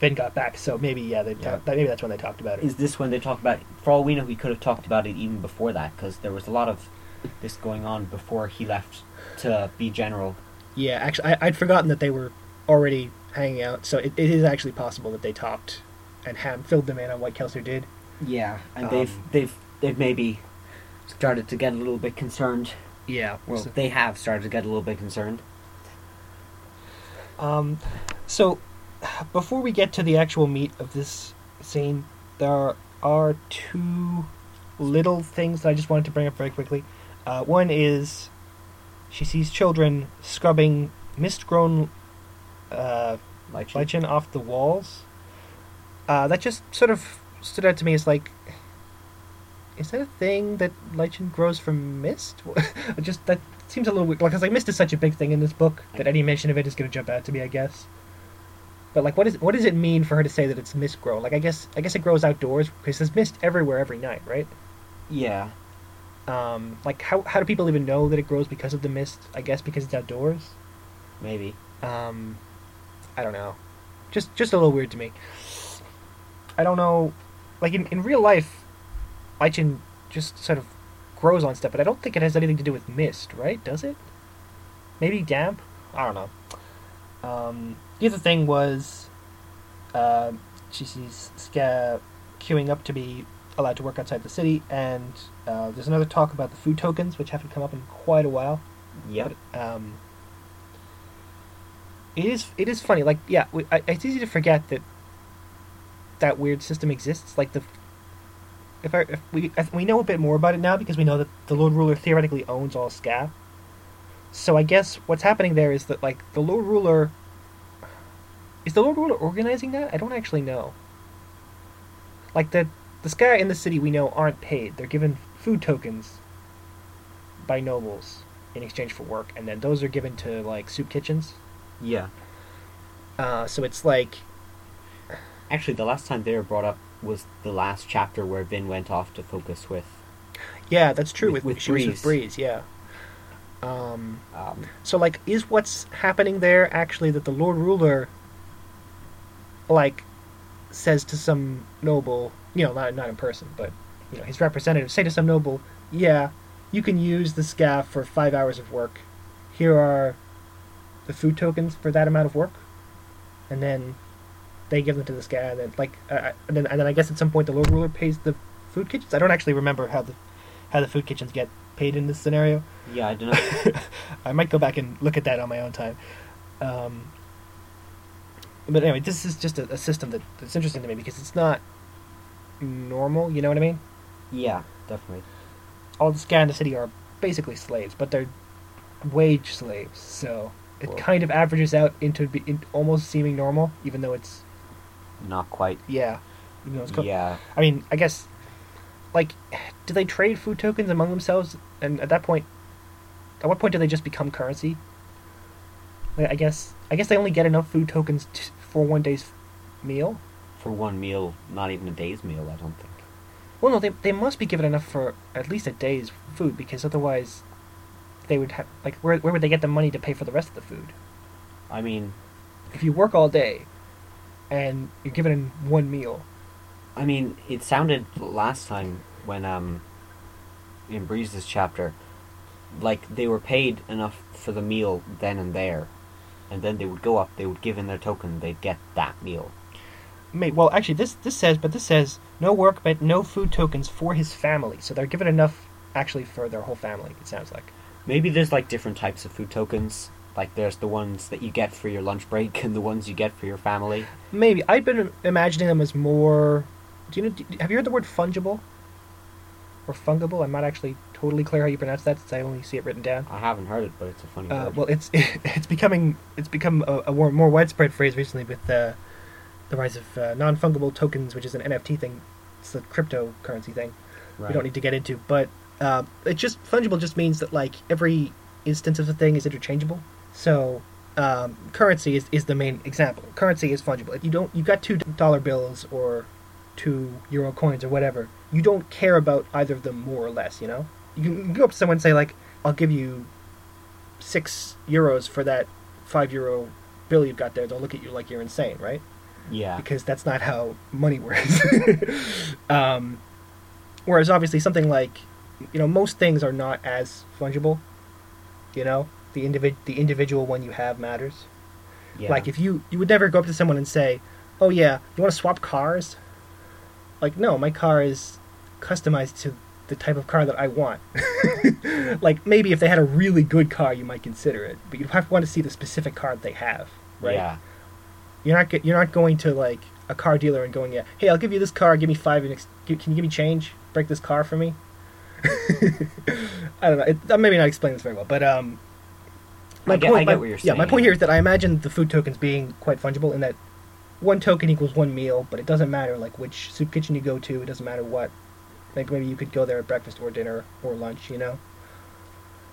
Vin got back. So maybe yeah, they Yeah. maybe that's when they talked about it. Is this when they talked about? For all we know, he could have talked about it even before that, because there was a lot of this going on before he left to be general. Yeah, actually, I, I'd forgotten that they were already hanging out. So it, it is actually possible that they talked, and Ham filled them in on what Kelsier did. Yeah, and Um, they've they've they've maybe started to get a little bit concerned. Yeah. Well, so, they have started to get a little bit concerned. um, so before we get to the actual meat of this scene, there are two little things that I just wanted to bring up very quickly. Uh, one is she sees children scrubbing mist-grown uh, Like lichen off the walls. Uh, that just sort of stood out to me as like, is that a thing that lichen grows from mist? Just that seems a little weird. Because like mist is such a big thing in this book that any mention of it is going to jump out to me, I guess. But like, what is what does it mean for her to say that it's mist grown? Like, I guess I guess it grows outdoors because there's mist everywhere every night, right? yeah, Um, like how how do people even know that it grows because of the mist? I guess because it's outdoors. maybe. Um, I don't know. Just just a little weird to me. I don't know. Like in, in real life, lichen just sort of grows on stuff, but I don't think it has anything to do with mist, right? Does it? Maybe damp? I don't know. Um, the other thing was, uh, she sees Skaa queuing up to be allowed to work outside the city, and uh, there's another talk about the food tokens, which haven't come up in quite a while. Yep. But, um, it is it is funny. Like yeah, we, I, it's easy to forget that that weird system exists. Like the if I if we if we know a bit more about it now because we know that the Lord Ruler theoretically owns all Skaa. So I guess what's happening there is that like the Lord Ruler is the Lord Ruler organizing that? I don't actually know. Like the the Skaa in the city we know aren't paid. They're given food tokens by nobles in exchange for work, and then those are given to like soup kitchens. Yeah. Uh, so it's like Actually, the last time they were brought up was the last chapter where Vin went off to focus with. yeah, that's true. With- With, with was with Breeze. Breeze, yeah. Um, Um, so like, is what's happening there actually that the Lord Ruler, like, says to some noble, you know, not not in person, but you know, his representative, say to some noble, yeah, you can use the skaa for five hours of work. Here are the food tokens for that amount of work, and then they give them to the skaa, and then like, uh, and then and then I guess at some point the Lord Ruler pays the food kitchens. I don't actually remember how the how the food kitchens get paid in this scenario. yeah, I don't know. I might go back and look at that on my own time. Um, but anyway, this is just a, a system that, that's interesting to me because it's not normal. You know what I mean? yeah, definitely. All the Skaa in the city are basically slaves, but they're wage slaves. So it Well- kind of averages out into be, in, almost seeming normal, even though it's Not quite. yeah. Even though it's Yeah. I mean, I guess, like, do they trade food tokens among themselves? And at that point, at what point do they just become currency? Like, I guess, I guess they only get enough food tokens t- for one day's meal. For one meal, not even a day's meal, I don't think. Well, no, they they must be given enough for at least a day's food because otherwise, they would have like where where would they get the money to pay for the rest of the food? I mean, If you work all day, and you're given one meal, I mean, it sounded last time when um in Breeze's chapter, like they were paid enough for the meal then and there, and then they would go up, they would give in their token, they'd get that meal. May well, actually, this this says, but this says no work, but no food tokens for his family. So they're given enough actually for their whole family. It sounds like. Maybe there's like different types of food tokens. Like there's the ones that you get for your lunch break and the ones you get for your family. Maybe I've been imagining them as more. Do you know? Have you heard the word fungible? or fungible. I'm not actually totally clear how you pronounce that since I only see it written down. I haven't heard it, but it's a funny Uh, word. well, it's it's becoming it's become a, a more, more widespread phrase recently with uh, the rise of uh, non fungible tokens, which is an NFT thing. It's a cryptocurrency thing. right. We don't need to get into, but uh, it just fungible just means that like every instance of the thing is interchangeable. So um, currency is, is the main example. Currency is fungible. If you don't, you've got two dollar bills or two euro coins or whatever. You don't care about either of them more or less. You know, you can, go up to someone and say like, "I'll give you six euros for that five euro bill you've got there." They'll look at you like you're insane, right? yeah. because that's not how money works. um, whereas obviously something like, you know, most things are not as fungible. You know, the individ the individual one you have matters. yeah. Like if you you would never go up to someone and say, "Oh yeah, you want to swap cars?" Like no, my car is customized to the type of car that I want. like maybe if they had a really good car, you might consider it, but you'd have to want to see the specific car that they have, right? Yeah. You're not you're not going to like a car dealer and going, yeah, hey, I'll give you this car. Give me five. Ex- can you give me change? Break this car for me. I don't know. It, I'm maybe not explaining this very well, but um, I get- get my- Yeah, my point here is that I imagine the food tokens being quite fungible in that one token equals one meal, but it doesn't matter like which soup kitchen you go to. It doesn't matter what. Like maybe you could go there at breakfast or dinner or lunch. You know,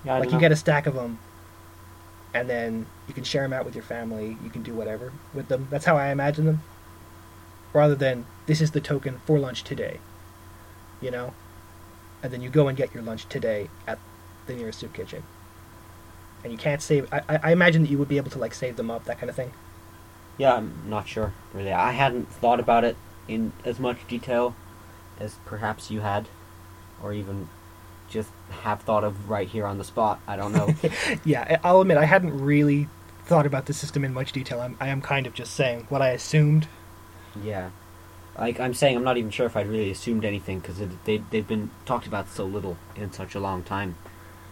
Yeah, like don't you know. get a stack of them, and then you can share them out with your family. You can do whatever with them. That's how I imagine them. Rather than this is the token for lunch today, you know, and then you go and get your lunch today at the nearest soup kitchen. And you can't save. I, I imagine that you would be able to like save them up, that kind of thing. Yeah, I'm not sure really. I hadn't thought about it in as much detail as perhaps you had, or even just have thought of right here on the spot. I don't know. Yeah, I'll admit I hadn't really thought about the system in much detail. I'm, I am kind of just saying what I assumed. yeah, like I'm saying, I'm not even sure if I'd really assumed anything because they they've been talked about so little in such a long time.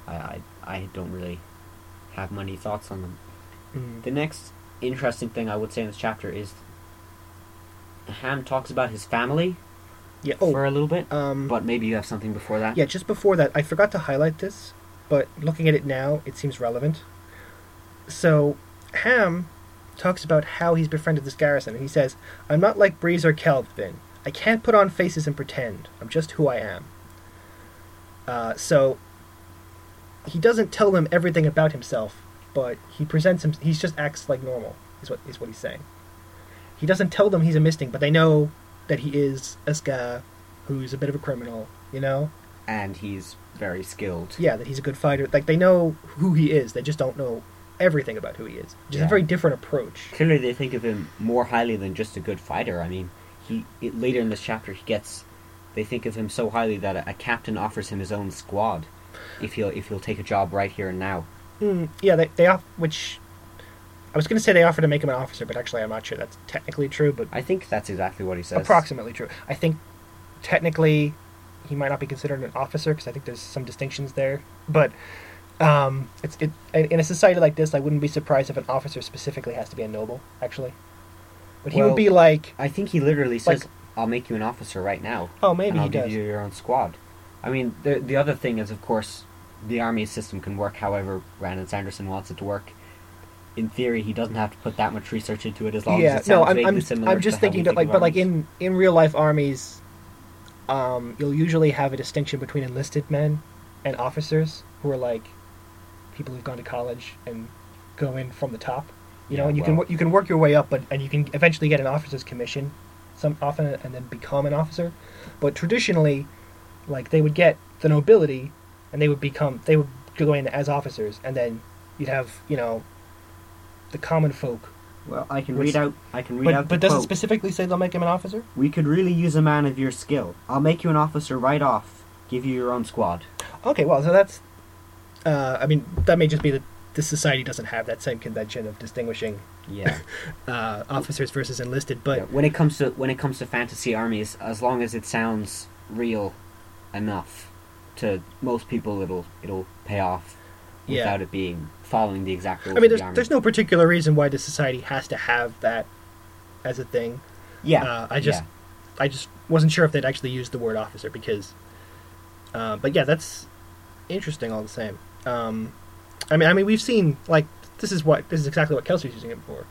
I I, I don't really have many thoughts on them. Mm. The next interesting thing I would say in this chapter is Ham talks about his family Yeah. Oh, for a little bit, um, but maybe you have something before that. Yeah, just before that, I forgot to highlight this, but looking at it now, it seems relevant. So, Ham talks about how he's befriended this garrison, and he says, I'm not like Breeze or Kelvin. I can't put on faces and pretend. I'm just who I am. Uh, so, he doesn't tell them everything about himself, but he presents him. He just acts like normal. Is what is what he's saying. He doesn't tell them he's a Misting, but they know that he is a Skaa, who's a bit of a criminal. You know, and he's very skilled. yeah, that he's a good fighter. Like they know who he is, they just don't know everything about who he is. Which is Yeah. a very different approach. Clearly, they think of him more highly than just a good fighter. I mean, he it, later in this chapter he gets. They think of him so highly that a, a captain offers him his own squad, if you'll if he'll take a job right here and now. Mm, yeah, they they off which I was going to say they offer to make him an officer, but actually I'm not sure that's technically true, but I think that's exactly what he says. approximately true. I think technically he might not be considered an officer because I think there's some distinctions there, but. Um, it's it in a society like this. I wouldn't be surprised if an officer specifically has to be a noble, actually. But he Well, would be like, I think he literally says, Like- "I'll make you an officer right now." oh, maybe and I'll he give does. you your own squad. I mean, the the other thing is, of course, the army system can work however Brandon Sanderson wants it to work. In theory, he doesn't have to put that much research into it as long yeah, as it sounds no, I'm, vaguely I'm, similar. I'm just thinking that like, but like in in real life armies, um, you'll usually have a distinction between enlisted men and officers who are like people who've gone to college and go in from the top. You know, and you can well- wo- you can work your way up, but and you can eventually get an officer's commission, some often and then become an officer. But traditionally, like they would get the nobility, and they would become they would go in as officers, and then you'd have you know the common folk Well, I can read out. I can read but, out. but the does it specifically say they'll make him an officer? We could really use a man of your skill. I'll make you an officer right off. Give you your own squad. Okay, well, so that's. Uh, I mean, that may just be that this society doesn't have that same convention of distinguishing Yeah. uh, officers versus enlisted. But Yeah, when it comes to when it comes to fantasy armies, as long as it sounds real enough to most people, it'll it'll pay off Yeah. without it being following the exact rules. I mean, there's the there's no particular reason why the society has to have that as a thing. yeah. uh, I just- yeah. I just wasn't sure if they'd actually used the word officer because Uh, but yeah, that's interesting all the same. Um, I mean, I mean, we've seen like this is what this is exactly what Kelsier's using him for.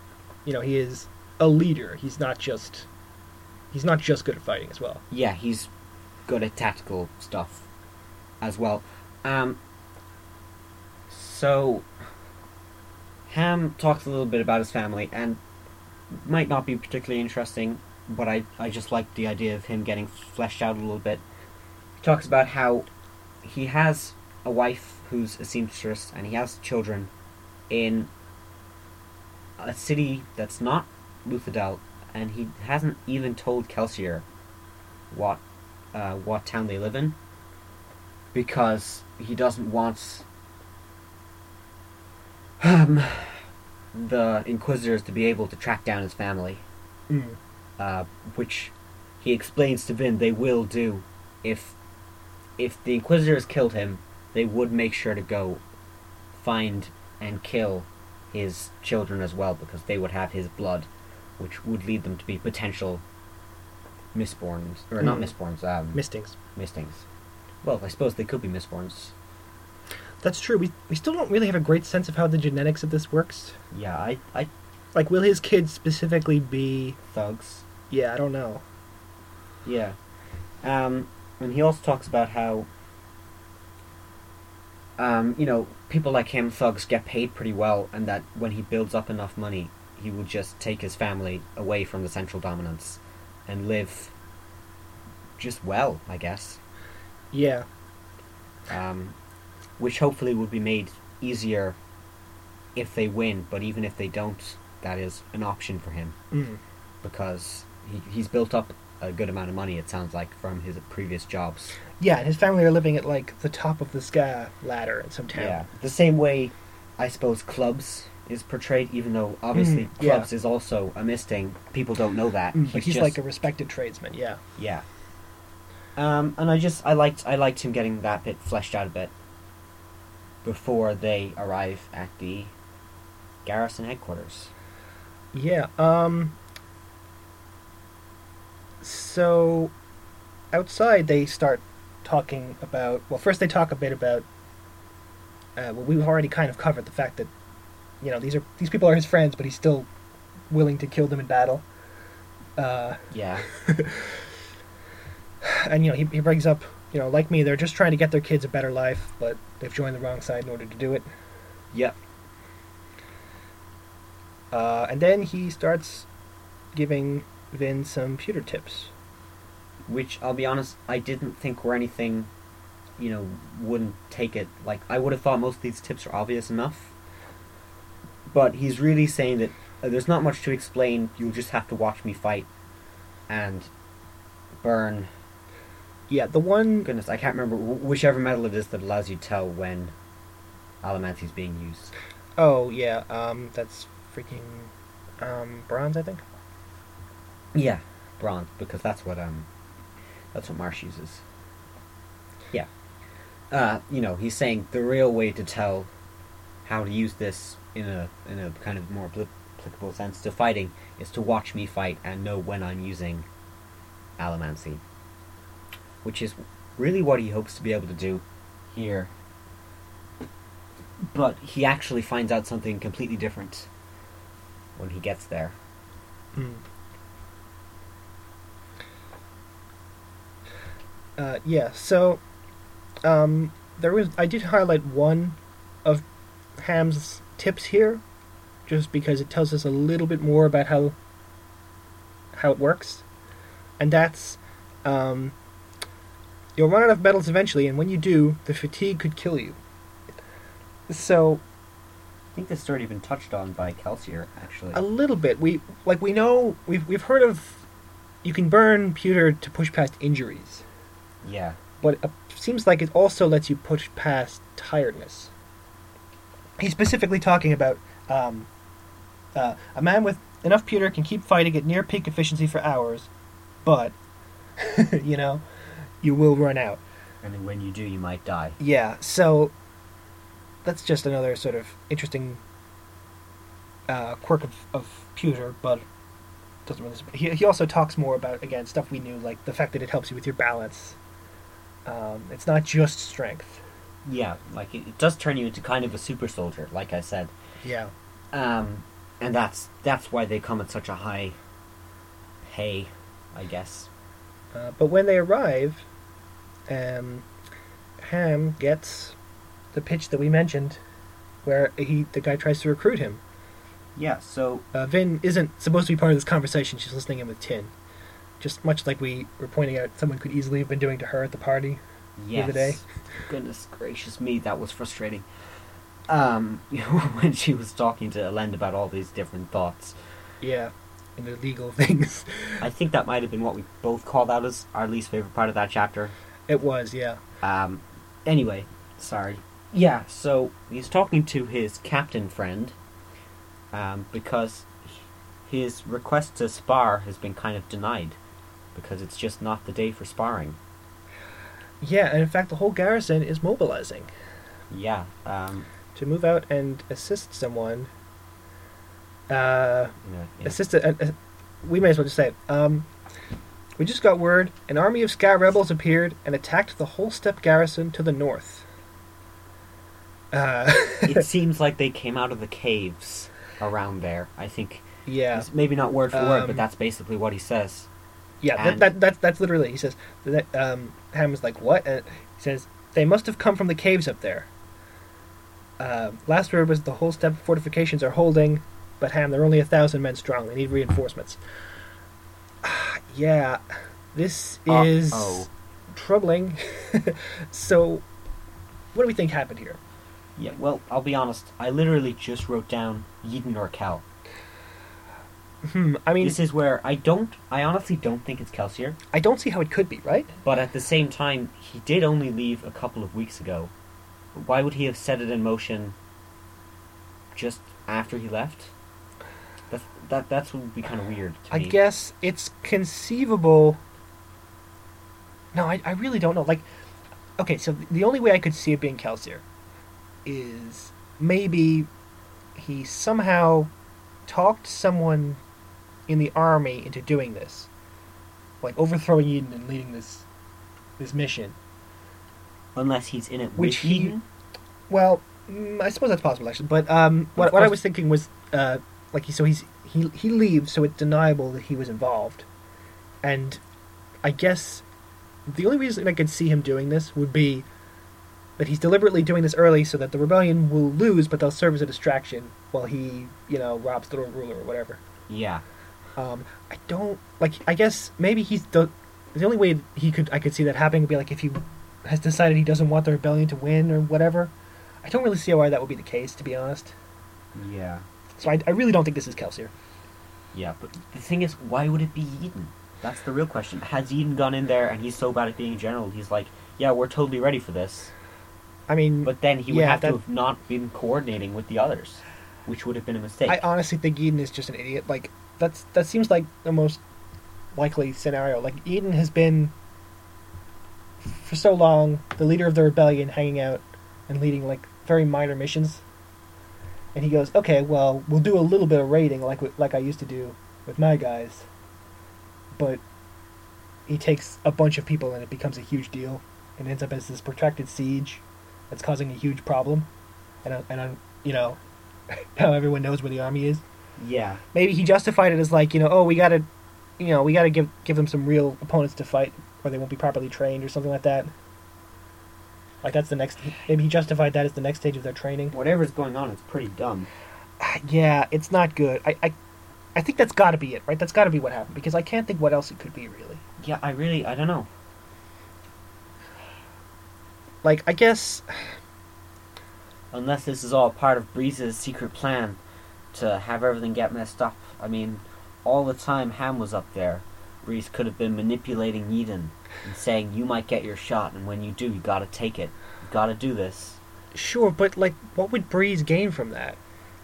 You know, he is a leader. He's not just he's not just good at fighting as well. Yeah, he's good at tactical stuff as well. Um, so, Ham talks a little bit about his family, and might not be particularly interesting, but I, I just like the idea of him getting fleshed out a little bit. He talks about how he has a wife who's a seamstress, and he has children in a city that's not Luthadel, and he hasn't even told Kelsier what uh, what town they live in because he doesn't want um, the Inquisitors to be able to track down his family, Mm. uh, which he explains to Vin they will do if if the Inquisitors killed him. They would make sure to go find and kill his children as well because they would have his blood, which would lead them to be potential Mistborns or not Mm. Mistborns, um, Mistings. mistings. Well, I suppose they could be Mistborns. That's true. We we still don't really have a great sense of how the genetics of this works. Yeah, I, I Like, will his kids specifically be? thugs. Yeah, I don't know. Yeah. Um, and he also talks about how, um, you know, people like him, thugs, get paid pretty well, and that when he builds up enough money, he will just take his family away from the central dominance and live just well, I guess. Yeah. Um, which hopefully would be made easier if they win, but even if they don't, that is an option for him Mm. because he, he's built up a good amount of money, it sounds like, from his previous jobs. Yeah, and his family are living at like the top of the skaa ladder in some town. Yeah. The same way, I suppose, Clubs is portrayed, even though obviously Mm, yeah. Clubs is also a misting. People don't know that. Mm, It's he's just- like a respected tradesman. Yeah. Yeah. Um, and I just I liked I liked him getting that bit fleshed out a bit before they arrive at the garrison headquarters. Yeah. Um. So, outside they start talking about. Well, first they talk a bit about. Uh, well, we've already kind of covered the fact that, you know, these are these people are his friends, but he's still willing to kill them in battle. Uh, Yeah. and you know, he he brings up, you know, like me, they're just trying to get their kids a better life, but they've joined the wrong side in order to do it. Yep. Uh, and then he starts giving Vin some pewter tips. Which I'll be honest, I didn't think were anything, you know, wouldn't take it. Like I would have thought most of these tips are obvious enough. But he's really saying that uh, there's not much to explain. You'll just have to watch me fight, and burn. Yeah, the one Goodness, I can't remember wh- whichever metal it is that allows you to tell when Allomancy is being used. Oh yeah, um, that's freaking um, bronze, I think. Yeah, bronze, because that's what um, that's what Marsh uses. Yeah, uh, you know, he's saying the real way to tell how to use this in a in a kind of more applicable sense to fighting is to watch me fight and know when I'm using Allomancy, which is really what he hopes to be able to do here. But he actually finds out something completely different when he gets there. Mm. Uh, yeah, so um, there was I did highlight one of Ham's tips here, just because it tells us a little bit more about how how it works, and that's um, you'll run out of metals eventually, and when you do, the fatigue could kill you. So I think this already been touched on by Kelsier, actually. a little bit. We like we know we've we've heard of you can burn pewter to push past injuries, yeah. but it seems like it also lets you push past tiredness. He's specifically talking about um, uh, a man with enough pewter can keep fighting at near peak efficiency for hours, but you know you will run out. And then when you do, you might die. Yeah, so that's just another sort of interesting uh, quirk of, of pewter, but doesn't really. He, he also talks more about again stuff we knew, like the fact that it helps you with your balance. Um, it's not just strength. Yeah, like it, it does turn you into kind of a super soldier, like I said. Yeah. Um, and that's that's why they come at such a high pay, I guess. Uh, but when they arrive, um, Ham gets the pitch that we mentioned, where he the guy tries to recruit him. Yeah. So Uh, Vin isn't supposed to be part of this conversation. She's listening in with Tin, just much like we were pointing out. Someone could easily have been doing to her at the party. Yes. other day. Goodness gracious me, that was frustrating. Um, when she was talking to Elend about all these different thoughts, Yeah, and illegal things. I think that might have been what we both called out as our least favorite part of that chapter. It was, yeah. Um, anyway, sorry. Yeah, so he's talking to his captain friend, um, because his request to spar has been kind of denied, because it's just not the day for sparring. Yeah, and in fact, the whole garrison is mobilizing Yeah, um, to move out and assist someone. Uh, in a, in a- assist. A, a- we may as well just say it. Um, we just got word an army of Skaa rebels appeared and attacked the Holstep garrison to the north. Uh, it seems like they came out of the caves around there. I think yeah, it's maybe not word for word, Um, but that's basically what he says. Yeah. That, that, that's that's literally. He says. That, um, Ham is like, what? And he says they must have come from the caves up there. Uh, last word was the Holstep fortifications are holding, but Ham, they're only a thousand men strong. They need reinforcements. yeah, this is Uh-oh. troubling. so, what do we think happened here? Yeah, well, I'll be honest. I literally just wrote down Yeden or Cal. Hmm. I mean, this is where I don't. I honestly don't think it's Kelsier. I don't see how it could be, right? But at the same time, he did only leave a couple of weeks ago. Why would he have set it in motion just after he left? That's, that that's what would be kind of weird to I me. guess it's conceivable. No, I, I really don't know. Like, okay, so the only way I could see it being Kelsier is maybe he somehow talked someone in the army into doing this, like overthrowing Yeden and leading this this mission. Unless he's in it Which with he- Yeden. Well, mm, I suppose that's possible actually. But um, what, what I was thinking was uh, like he, so he's he he leaves, so it's deniable that he was involved, and I guess the only reason I could see him doing this would be that he's deliberately doing this early so that the rebellion will lose, but they'll serve as a distraction while he you know robs the ruler or whatever. Yeah. Um, I don't like. I guess maybe he's the the only way he could I could see that happening would be like if he has decided he doesn't want the rebellion to win or whatever. I don't really see why that would be the case, to be honest. Yeah. So I, I really don't think this is Kelsier. Yeah, but the thing is, why would it be Yeden? That's the real question. Has Yeden gone in there and he's so bad at being a general, he's like, yeah, we're totally ready for this. I mean, But then he would Yeah, have that- to have not been coordinating with the others, which would have been a mistake. I honestly think Yeden is just an idiot. Like that's that seems like the most likely scenario. Like Yeden has been for so long the leader of the rebellion, hanging out and leading like very minor missions. And he goes, "Okay, well, we'll do a little bit of raiding, like like I used to do with my guys." But he takes a bunch of people, and it becomes a huge deal, and ends up as this protracted siege that's causing a huge problem. And uh, and uh, you know, how everyone knows where the army is yeah. maybe he justified it as like you know oh we gotta you know we gotta give give them some real opponents to fight or they won't be properly trained or something like that like that's the next maybe he justified that as the next stage of their training Whatever's going on it's pretty dumb. Ah, yeah it's not good i i, I think that's got to be it right that's got to be what happened because i can't think what else it could be really Yeah, I really, I don't know. like i guess Unless this is all part of Breeze's secret plan to have everything get messed up. I mean, all the time Ham was up there, Breeze could have been manipulating Yeden and saying, you might get your shot, and when you do, you gotta take it. You gotta do this. sure but like what would breeze gain from that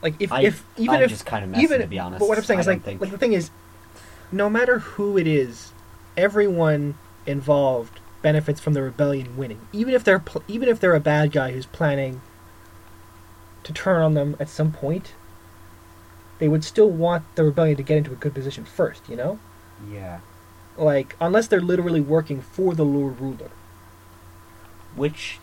like if I- if even I'm if just kinda messing, even to be honest. but what i'm saying I is like think- like the thing is no matter who it is everyone involved benefits from the rebellion winning even if they're pl- even if they're a bad guy who's planning to turn on them at some point they would still want the rebellion to get into a good position first you know Yeah. like unless they're literally working for the lord ruler which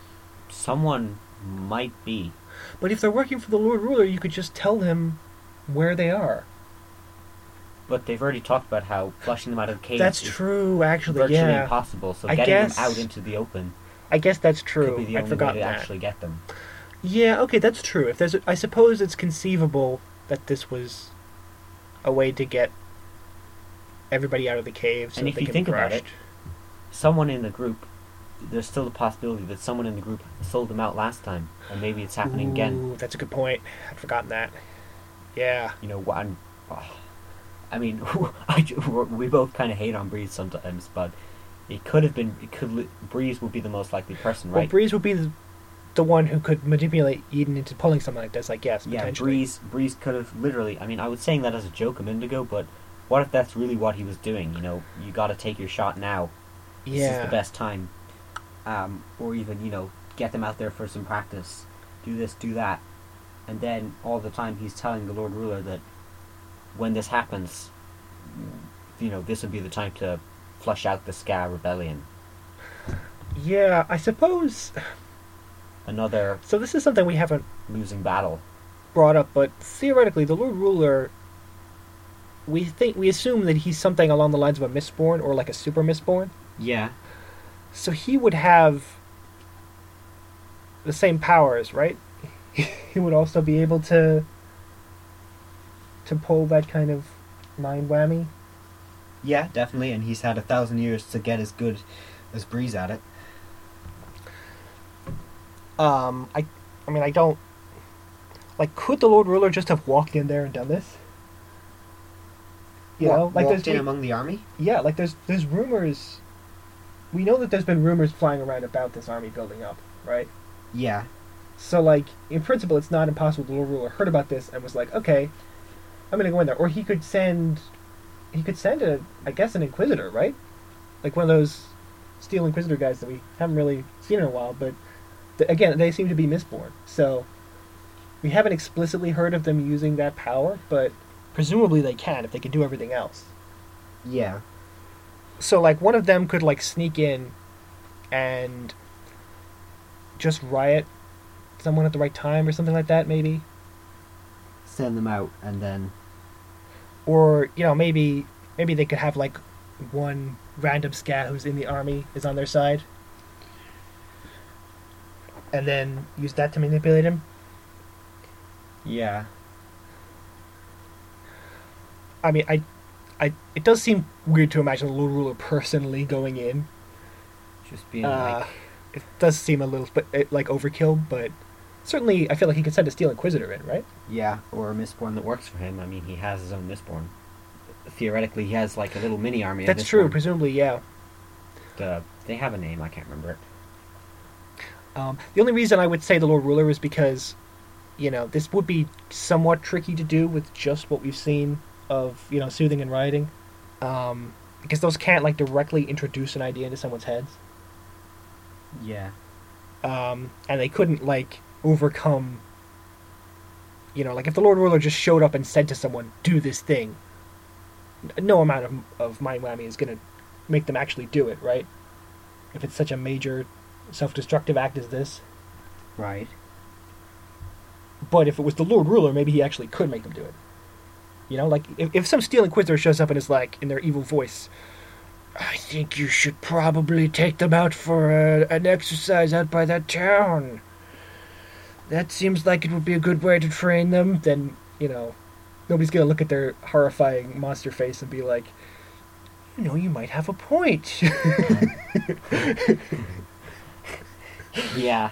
someone might be. But if they're working for the Lord Ruler, you could just tell them where they are. But they've already talked about how flushing them out of the cage That's is true, actually. virtually yeah, impossible. So I getting guess- them out into the open I guess that's true. could be the I only way forgot to that. actually get them. Yeah, okay, that's true. If there's, a, I suppose it's conceivable that this was a way to get everybody out of the cave. So And if they you think about it, Someone in the group, there's still the possibility that someone in the group sold them out last time, and maybe it's happening again. That's a good point. I'd forgotten that. Yeah. You know, what I'm, oh, I mean, I, we both kind of hate on Breeze sometimes, but it could have been. It could Breeze would be the most likely person, right Well? Breeze would be the, the one who could manipulate Yeden into pulling something like this. I guess. yeah, potentially. Breeze. Breeze could have literally. I mean, I was saying that as a joke a minute ago, but what if that's really what he was doing? You know, you got to take your shot now. This Yeah. is the best time. Um, or even you know, get them out there for some practice. Do this, do that, and then all the time he's telling the Lord Ruler that when this happens, you know, this would be the time to flush out the Skaa rebellion. Yeah, I suppose. Another So this is something we haven't losing battle. brought up, but theoretically, the Lord Ruler. We think we assume that he's something along the lines of a Mistborn or like a super Mistborn. Yeah. So he would have the same powers, right? he would also be able to to pull that kind of mind whammy. Yeah, definitely, and he's had a thousand years to get as good as Breeze at it. Um, I, I mean, I don't like. Could the Lord Ruler just have walked in there and done this? You know, like there's in among the army. yeah, like there's there's rumors. We know that there's been rumors flying around about this army building up, right? Yeah, So like in principle, it's not impossible. The Lord Ruler heard about this and was like, okay, I'm gonna go in there. Or he could send, he could send a, I guess, an Inquisitor, right? Like one of those Steel Inquisitor guys that we haven't really seen in a while. But again, they seem to be Mistborn. So we haven't explicitly heard of them using that power, but presumably they can if they can do everything else. yeah, So like one of them could like sneak in and just riot someone at the right time or something like that, maybe. send them out, and then or you know maybe maybe they could have like one random scat who's in the army is on their side and then use that to manipulate him yeah, i mean i i it does seem weird to imagine the lord ruler personally going in just being uh, like, it does seem a little bit like overkill but certainly i feel like he could send a steel inquisitor in right yeah, or a Mistborn that works for him. I mean, he has his own Mistborn. Theoretically, he has like a little mini army. of that's true presumably yeah The, they have a name. I can't remember it. Um, the only reason I would say the Lord Ruler is because, you know, this would be somewhat tricky to do with just what we've seen of, you know, soothing and rioting. Um, because those can't, like, directly introduce an idea into someone's heads. Yeah, Um, and they couldn't, like, overcome, you know, like, if the Lord Ruler just showed up and said to someone, do this thing, no amount of, of mind whammy is going to make them actually do it, right? If it's such a major self destructive act as this. right. But if it was the Lord Ruler, maybe he actually could make them do it. You know, like if, if some Steel Inquisitor shows up and is like, in their evil voice, I think you should probably take them out for a, an exercise out by that town. That seems like it would be a good way to train them. Then, you know, nobody's going to look at their horrifying monster face and be like, you know, you might have a point. Yeah,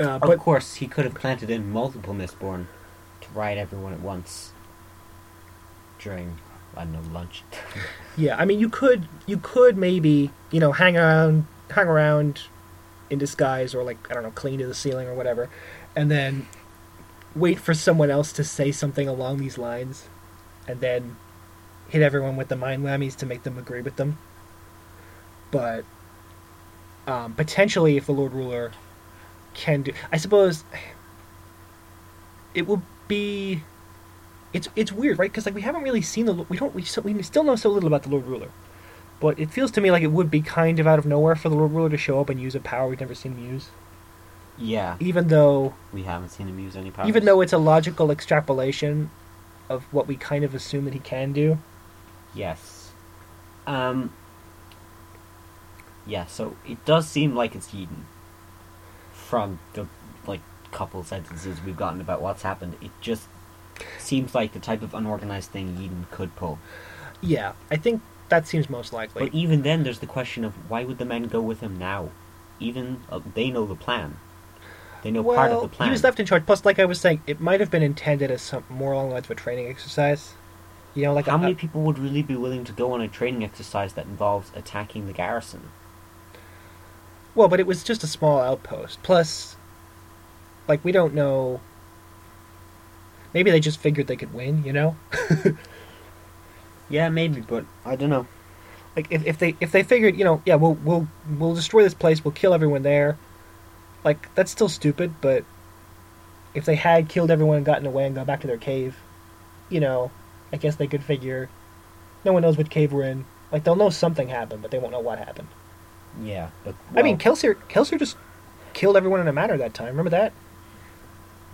uh, of course, he could have planted in multiple Mistborn to ride everyone at once during I don't know lunch. Yeah, I mean, you could you could maybe you know hang around hang around in disguise or like I don't know cling to the ceiling or whatever, and then wait for someone else to say something along these lines, and then hit everyone with the mind whammies to make them agree with them. But um, potentially, if the Lord Ruler can do, I suppose it will be it's it's weird, right? Because like we haven't really seen the we don't we, so, we still know so little about the Lord Ruler, But it feels to me like it would be kind of out of nowhere for the Lord Ruler to show up and use a power we've never seen him use. Yeah, Even though, we haven't seen him use any powers. even though it's a logical extrapolation of what we kind of assume that he can do. Yes. Um. Yeah, so it does seem like it's Yeden. From the like couple sentences we've gotten about what's happened, it just seems like the type of unorganized thing Yeden could pull. Yeah, I think that seems most likely. But even then, there's the question of why would the men go with him now? Even uh, they know the plan. They know well, part of the plan. he was left in charge. Plus, like I was saying, it might have been intended as some more along the lines of a training exercise. You know, like How a, many people would really be willing to go on a training exercise that involves attacking the garrison? Well, but it was just a small outpost. Plus, like we don't know. Maybe they just figured they could win. You know, Yeah, maybe, but I don't know. like if, if they if they figured, you know, yeah, we'll we'll we'll destroy this place. We'll kill everyone there. Like that's still stupid, but if they had killed everyone and gotten away and gone back to their cave, you know, I guess they could figure. No one knows what cave we're in. Like they'll know something happened, but they won't know what happened. Yeah, but I mean, Kelsier Kelsier just killed everyone in a matter that time. Remember that?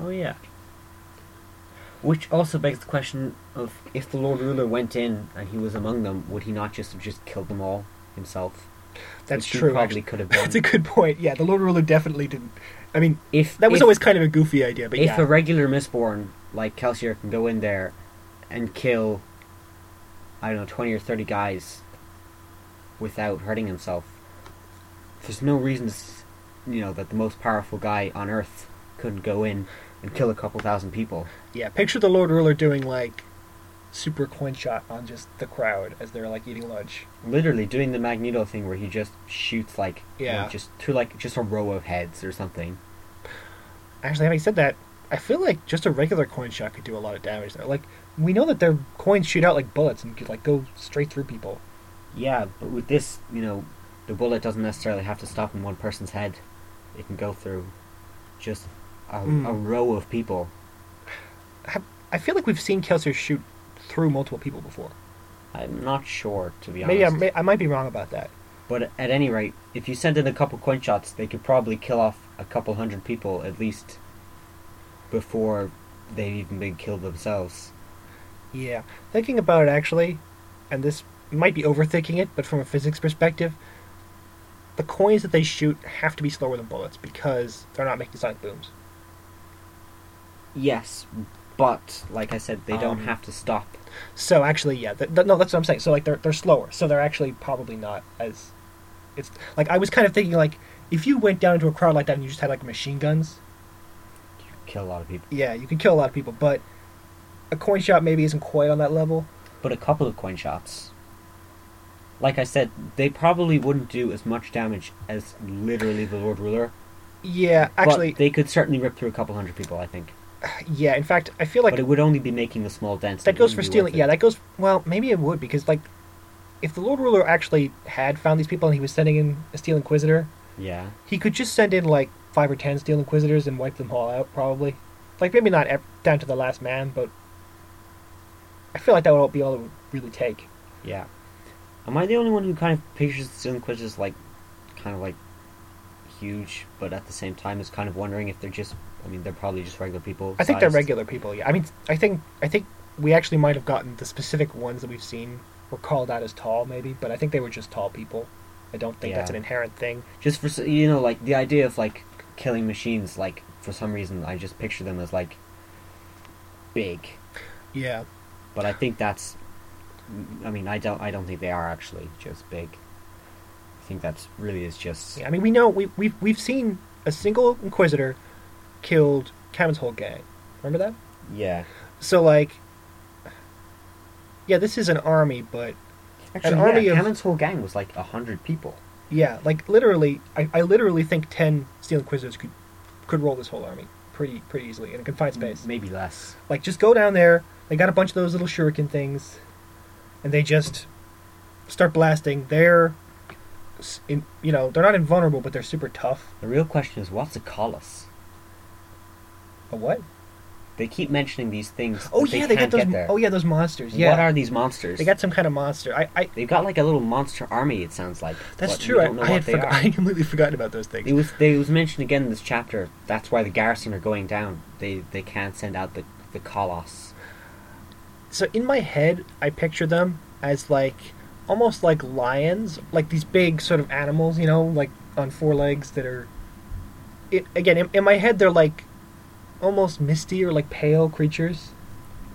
Oh yeah. Which also begs the question of if the Lord Ruler went in and he was among them, would he not just have just killed them all himself? That's Which he true. Probably could have done. That's a good point. Yeah, the Lord Ruler definitely didn't. I mean, if that was if, always kind of a goofy idea, but if yeah. a regular Mistborn like Kelsier can go in there and kill, I don't know, twenty or thirty guys without hurting himself, there's no reason, you know, that the most powerful guy on Earth couldn't go in and kill a couple thousand people. yeah, picture the Lord Ruler doing like super coin shot on just the crowd as they're like eating lunch. literally doing the Magneto thing where he just shoots like you know, Yeah. just to like just a row of heads or something. Actually, having said that, I feel like just a regular coin shot could do a lot of damage there. Like we know that their coins shoot out like bullets and could like go straight through people. Yeah, but with this, you know, the bullet doesn't necessarily have to stop in one person's head. It can go through just a, Mm. a row of people. I feel like we've seen Kelsier shoot through multiple people before. I'm not sure to be Maybe honest. may, I might be wrong about that. But at any rate, if you send in a couple coin shots, they could probably kill off a couple hundred people at least before they've even been killed themselves. Yeah, thinking about it actually, and this might be overthinking it, but from a physics perspective, the coins that they shoot have to be slower than bullets because they're not making sonic booms. Yes, but like I said, they don't Um, have to stop. So actually, yeah, th- th- no, that's what I'm saying. So like they're they're slower, so they're actually probably not as. It's like I was kind of thinking like if you went down into a crowd like that and you just had like machine guns, you Kill a lot of people. yeah, you could kill a lot of people, but a coin shot maybe isn't quite on that level. but a couple of coin shots. Like I said, they probably wouldn't do as much damage as literally the Lord Ruler. Yeah, actually, but they could certainly rip through a couple hundred people. I think, yeah. In fact, I feel like but it would only be making a small dent. that goes for stealing. Yeah, that goes. Well, maybe it would because like, if the Lord Ruler actually had found these people and he was sending in a Steel Inquisitor, yeah, he could just send in like five or ten Steel Inquisitors and wipe them all out. Probably, like maybe not ev- down to the last man, but I feel like that would be all it would really take. yeah. Am I the only one who kind of pictures the Steel Inquisitors like, kind of like, huge, but at the same time is kind of wondering if they're just? I mean, they're probably just regular people. I think they're regular people. Yeah, I mean, I think I think we actually might have gotten the specific ones that we've seen were called out as tall, maybe, but I think they were just tall people. I don't think that's an inherent thing. Just for you know, like the idea of like killing machines. Like for some reason, I just picture them as like big. Yeah. but I think that's. I mean, I don't. I don't think they are actually just big. I think that's really is just. Yeah, I mean, we know we we've we've seen a single Inquisitor killed Camon's whole gang. Remember that? Yeah. So like, yeah, this is an army, but Actually, An yeah, army of- whole gang was like a hundred people. yeah, like literally, I, I literally think ten Steel Inquisitors could could roll this whole army pretty pretty easily in a confined space. maybe less. Like, just go down there. They got a bunch of those little shuriken things, and they just start blasting. They're, in, you know, they're not invulnerable, but they're super tough. The real question is, what's a koloss? A what? they keep mentioning these things. Oh yeah, they they got those. get. Oh yeah, those monsters. Yeah, What are these monsters? they got some kind of monster. I, I They've got like a little monster army. It sounds like. that's but true. I, don't know I what had they forgot, are. I completely forgotten about those things. It was they was mentioned again in this chapter. That's why the garrison are going down. They they can't send out the the koloss. So in my head, I picture them as like almost like lions, like these big sort of animals, you know, like on four legs that are. It again in, in my head, they're like almost misty or like pale creatures,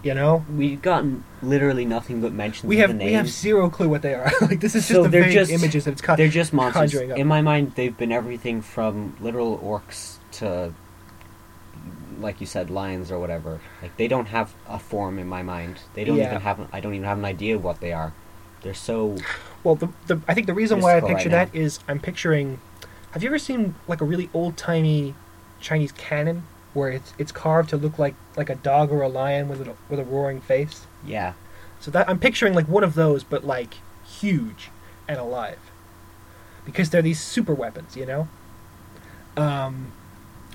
you know. We've gotten literally nothing but mentions We of have we have zero clue what they are. like this is just So the they're just- images that it's con- They're just monsters. In my mind, they've been everything from literal orcs to, like you said, lions or whatever. Like they don't have a form in my mind. They don't Yeah. even have. I don't even have an idea of what they are. They're so. Well, the, the I think the reason why I picture right that is I'm picturing. Have you ever seen like a really old timey Chinese cannon where it's it's carved to look like like a dog or a lion with a with a roaring face? Yeah. So that I'm picturing like one of those, but like huge and alive, because they're these super weapons, you know. Um,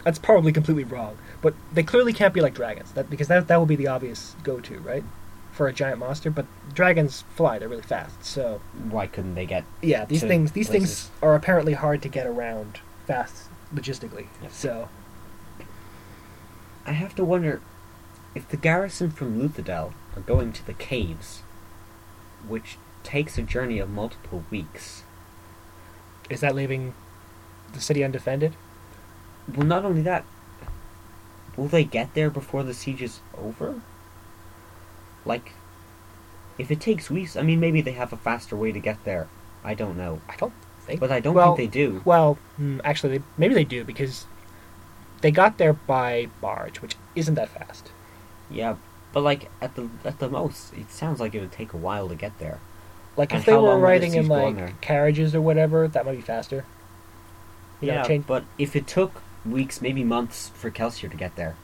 that's probably completely wrong, but they clearly can't be like dragons. That because that that will be the obvious go-to, right, for a giant monster. But dragons fly; they're really fast. So Why couldn't they get? yeah, these things these places. things are apparently hard to get around fast logistically. Yep. So I have to wonder if the garrison from Luthadel are going to the caves, which takes a journey of multiple weeks. is that leaving the city undefended? Well, not only that, will they get there before the siege is over? Like, if it takes weeks, I mean, maybe they have a faster way to get there. I don't know. I don't think. But I don't Well, think they do. Well, mm, actually, they, maybe they do because they got there by barge, which isn't that fast. Yeah, but like, at the at the most, it sounds like it would take a while to get there. Like And if they were riding in siege go on like carriages or whatever, that might be faster. You know, yeah, change- but if it took weeks, maybe months for Kelsier to get there,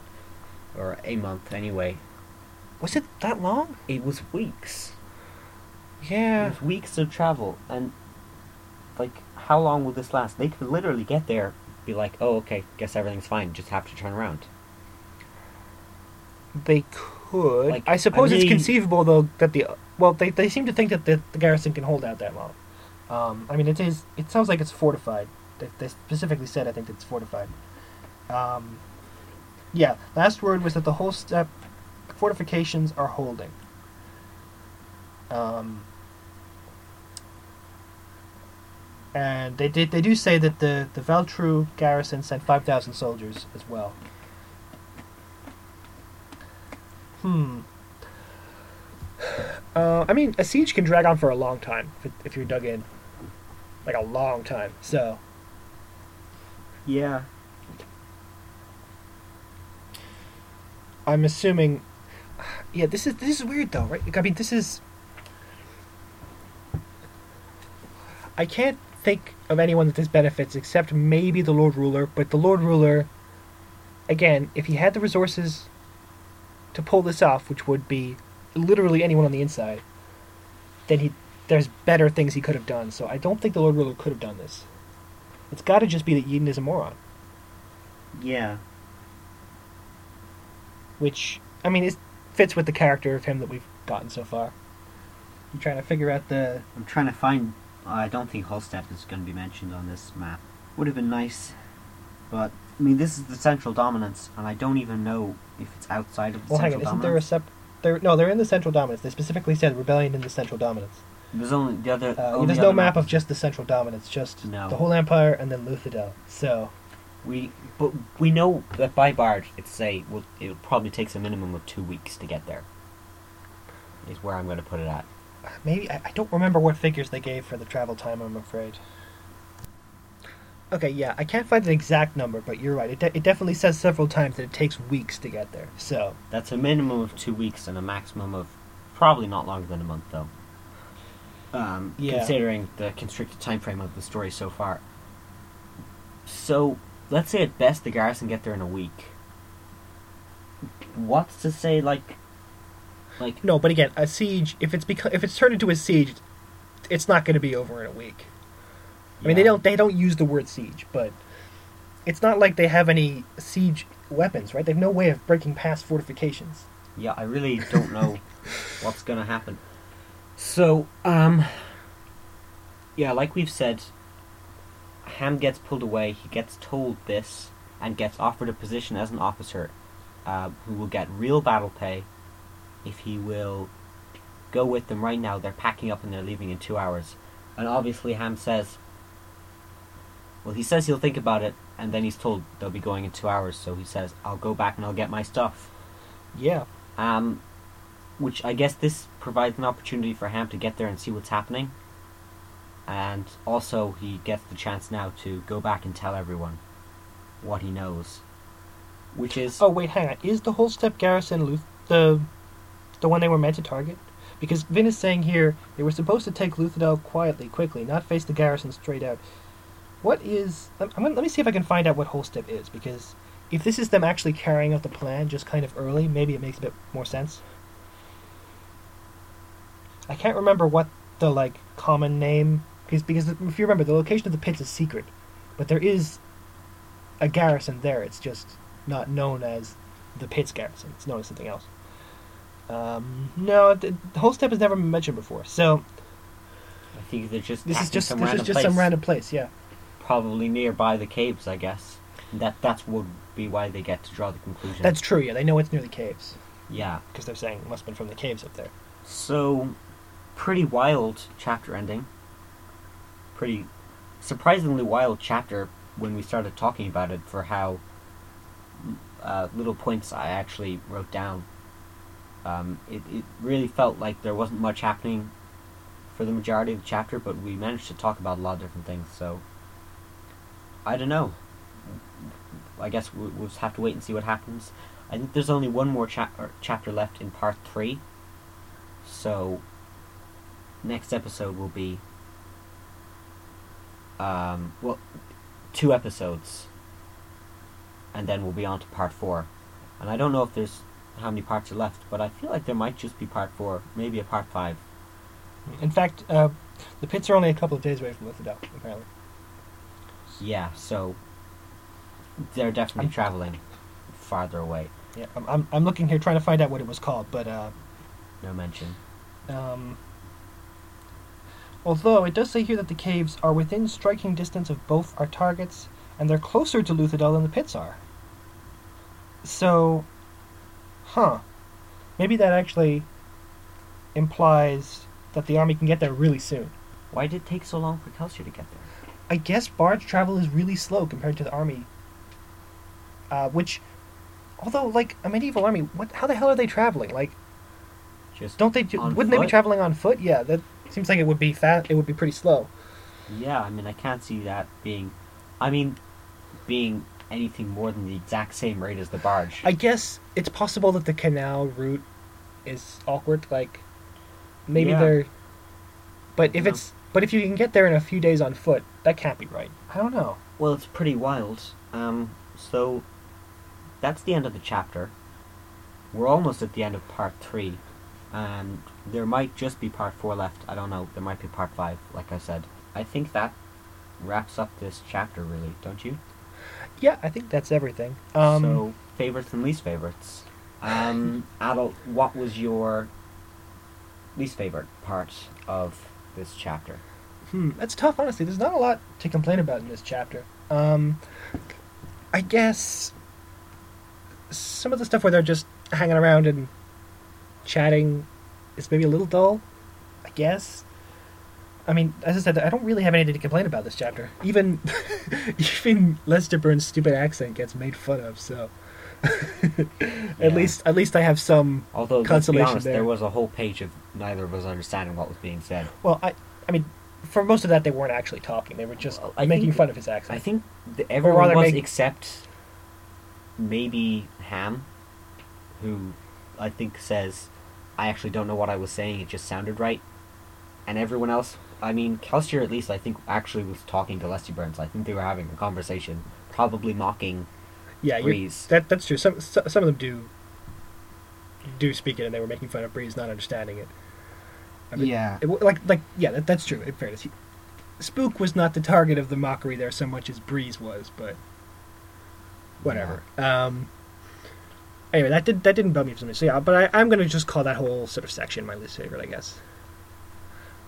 or a month anyway, Was it that long? it was weeks. It Yeah. was weeks of travel, and like, how long will this last? They could literally get there, be like, "Oh, okay, guess everything's fine. Just have to turn around." They could. Like, I suppose I it's conceivable though that the well, they they seem to think that the, the garrison can hold out that long. Um, I mean, it is. It sounds like it's fortified. They, they specifically said I think it's fortified. Um, yeah. Last word was that the Holstep fortifications are holding. Um, and they did. They do say that the the Valtroux garrison sent five thousand soldiers as well. Hmm. Uh, I mean, a siege can drag on for a long time if, if you're dug in, like a long time. So Yeah. I'm assuming. Yeah, this is this is weird though, right? I mean, this is. I can't think of anyone that this benefits except maybe the Lord Ruler, but the Lord Ruler, again, if he had the resources to pull this off, which would be literally anyone on the inside, then he there's better things he could have done. So I don't think the Lord Ruler could have done this. It's got to just be that Yeden is a moron, Yeah. Which I mean, it fits with the character of him that we've gotten so far. I'm trying to figure out the I'm trying to find. I don't think Holstep is going to be mentioned on this map. Would have been nice, but I mean, this is the central dominance, and I don't even know if it's outside of the central dominance. Well, hang central on. Isn't there a dominance. sep? No, they're in the central dominance. They specifically said rebellion in the central dominance. There's only the other. Uh, only there's other no map of just the central dominance, just No. the whole empire and then Luthadel. So We, but we know that by barge, it's say well, it probably takes a minimum of two weeks to get there. Is where I'm going to put it at. maybe I, I don't remember what figures they gave for the travel time. I'm afraid. Okay, yeah, I can't find an exact number, but you're right. It, de- it definitely says several times that it takes weeks to get there. So That's a minimum of two weeks and a maximum of probably not longer than a month, though. Um, Yeah. Considering the constricted time frame of the story so far. So, let's say at best the garrison get there in a week. What's to say, like, like no, but again, a siege. If it's beco- if it's turned into a siege, it's not going to be over in a week. I mean, they don't they don't use the word siege, but it's not like they have any siege weapons, right? They have no way of breaking past fortifications. Yeah, I really don't know what's gonna happen. So, um, yeah, like we've said, Ham gets pulled away. He gets told this and gets offered a position as an officer, uh, who will get real battle pay if he will go with them right now. They're packing up and they're leaving in two hours. And obviously, Ham says, well, he says he'll think about it, and then he's told they'll be going in two hours. So he says, I'll go back and I'll get my stuff. Yeah. Um, which I guess this provides an opportunity for Ham to get there and see what's happening. And also, he gets the chance now to go back and tell everyone what he knows. Which is. Oh wait, hang on. Is the Holstep garrison Luth- the the one they were meant to target? Because Vin is saying here they were supposed to take Luthadel quietly, quickly, not face the garrison straight out. What is? I'm, I'm let me see if I can find out what Holstep is. Because if this is them actually carrying out the plan just kind of early, maybe it makes a bit more sense. I can't remember what the like common name because because if you remember the location of the pits is secret, but there is a garrison there. It's just not known as the Pits garrison. It's known as something else. Um, no, the, the Holstep has never been mentioned before. So I think they're just. this is just some this is random just some place, random place. Yeah. Probably nearby the caves, I guess. That that's would be why they get to draw the conclusion. That's true. Yeah, they know it's near the caves yeah. because they're saying it must have been from the caves up there. So, pretty wild chapter ending. Pretty surprisingly wild chapter when we started talking about it for how uh, little points I actually wrote down. Um, it, it really felt like there wasn't much happening for the majority of the chapter, but we managed to talk about a lot of different things, so I don't know. I guess we- we'll just have to wait and see what happens. I think there's only one more or chapter left in part three, so next episode will be um, well, two episodes, and then we'll be on to part four. And I don't know if there's how many parts are left, but I feel like there might just be part four, maybe a part five. In fact, uh, the pits are only a couple of days away from Luthadel, apparently. Yeah, so they're definitely I'm- traveling farther away. Yeah, I'm, I'm, I'm looking here trying to find out what it was called, but uh, No mention. Um, although it does say here that the caves are within striking distance of both our targets, and they're closer to Luthadel than the pits are. So, huh? Maybe that actually implies that the army can get there really soon. Why did it take so long for Kelsier to get there? I guess barge travel is really slow compared to the army. Uh, which, although like a medieval army, what? How the hell are they traveling? Like, Just don't they? on wouldn't they be foot? traveling on foot? Yeah, that seems like it would be fast. It would be pretty slow. Yeah, I mean, I can't see that being. I mean, being anything more than the exact same rate as the barge. I guess it's possible that the canal route is awkward. Like, maybe Yeah. they're. But if Yeah. it's but if you can get there in a few days on foot, that can't be right. I don't know. Well, it's pretty wild. Um, so that's the end of the chapter. We're almost at the end of part three, and there might just be part four left. I don't know. There might be part five, like I said. I think that wraps up this chapter, really, don't you? Yeah, I think that's everything. Um, so favorites and least favorites. Um, adult, what was your least favorite part of this chapter? Hmm, that's tough, honestly. There's not a lot to complain about in this chapter. Um, I guess some of the stuff where they're just hanging around and chatting is maybe a little dull. I guess. I mean, as I said, I don't really have anything to complain about this chapter. Even, even Lestibournes' stupid accent gets made fun of. So, Yeah. at least, at least I have some. Although, Consolation honest, there. there was a whole page of neither of us understanding what was being said. Well, I, I mean, for most of that, they weren't actually talking. They were just Well, making think- fun of his accent. I think the, everyone was make- except maybe Ham, who I think says, "I actually don't know what I was saying. It just sounded right." And everyone else, I mean, Kelsier at least, I think actually was talking to Lestibournes. I think they were having a conversation, probably mocking. yeah, Breeze. that that's true. Some some of them do do speak it, and they were making fun of Breeze not understanding it. I mean, Yeah. it, like like yeah, that, that's true. In fairness, he, Spook was not the target of the mockery there so much as Breeze was, but whatever. Um, anyway, that did that didn't bug me for some reason. So yeah, but I, I'm gonna just call that whole sort of section my least favorite, I guess.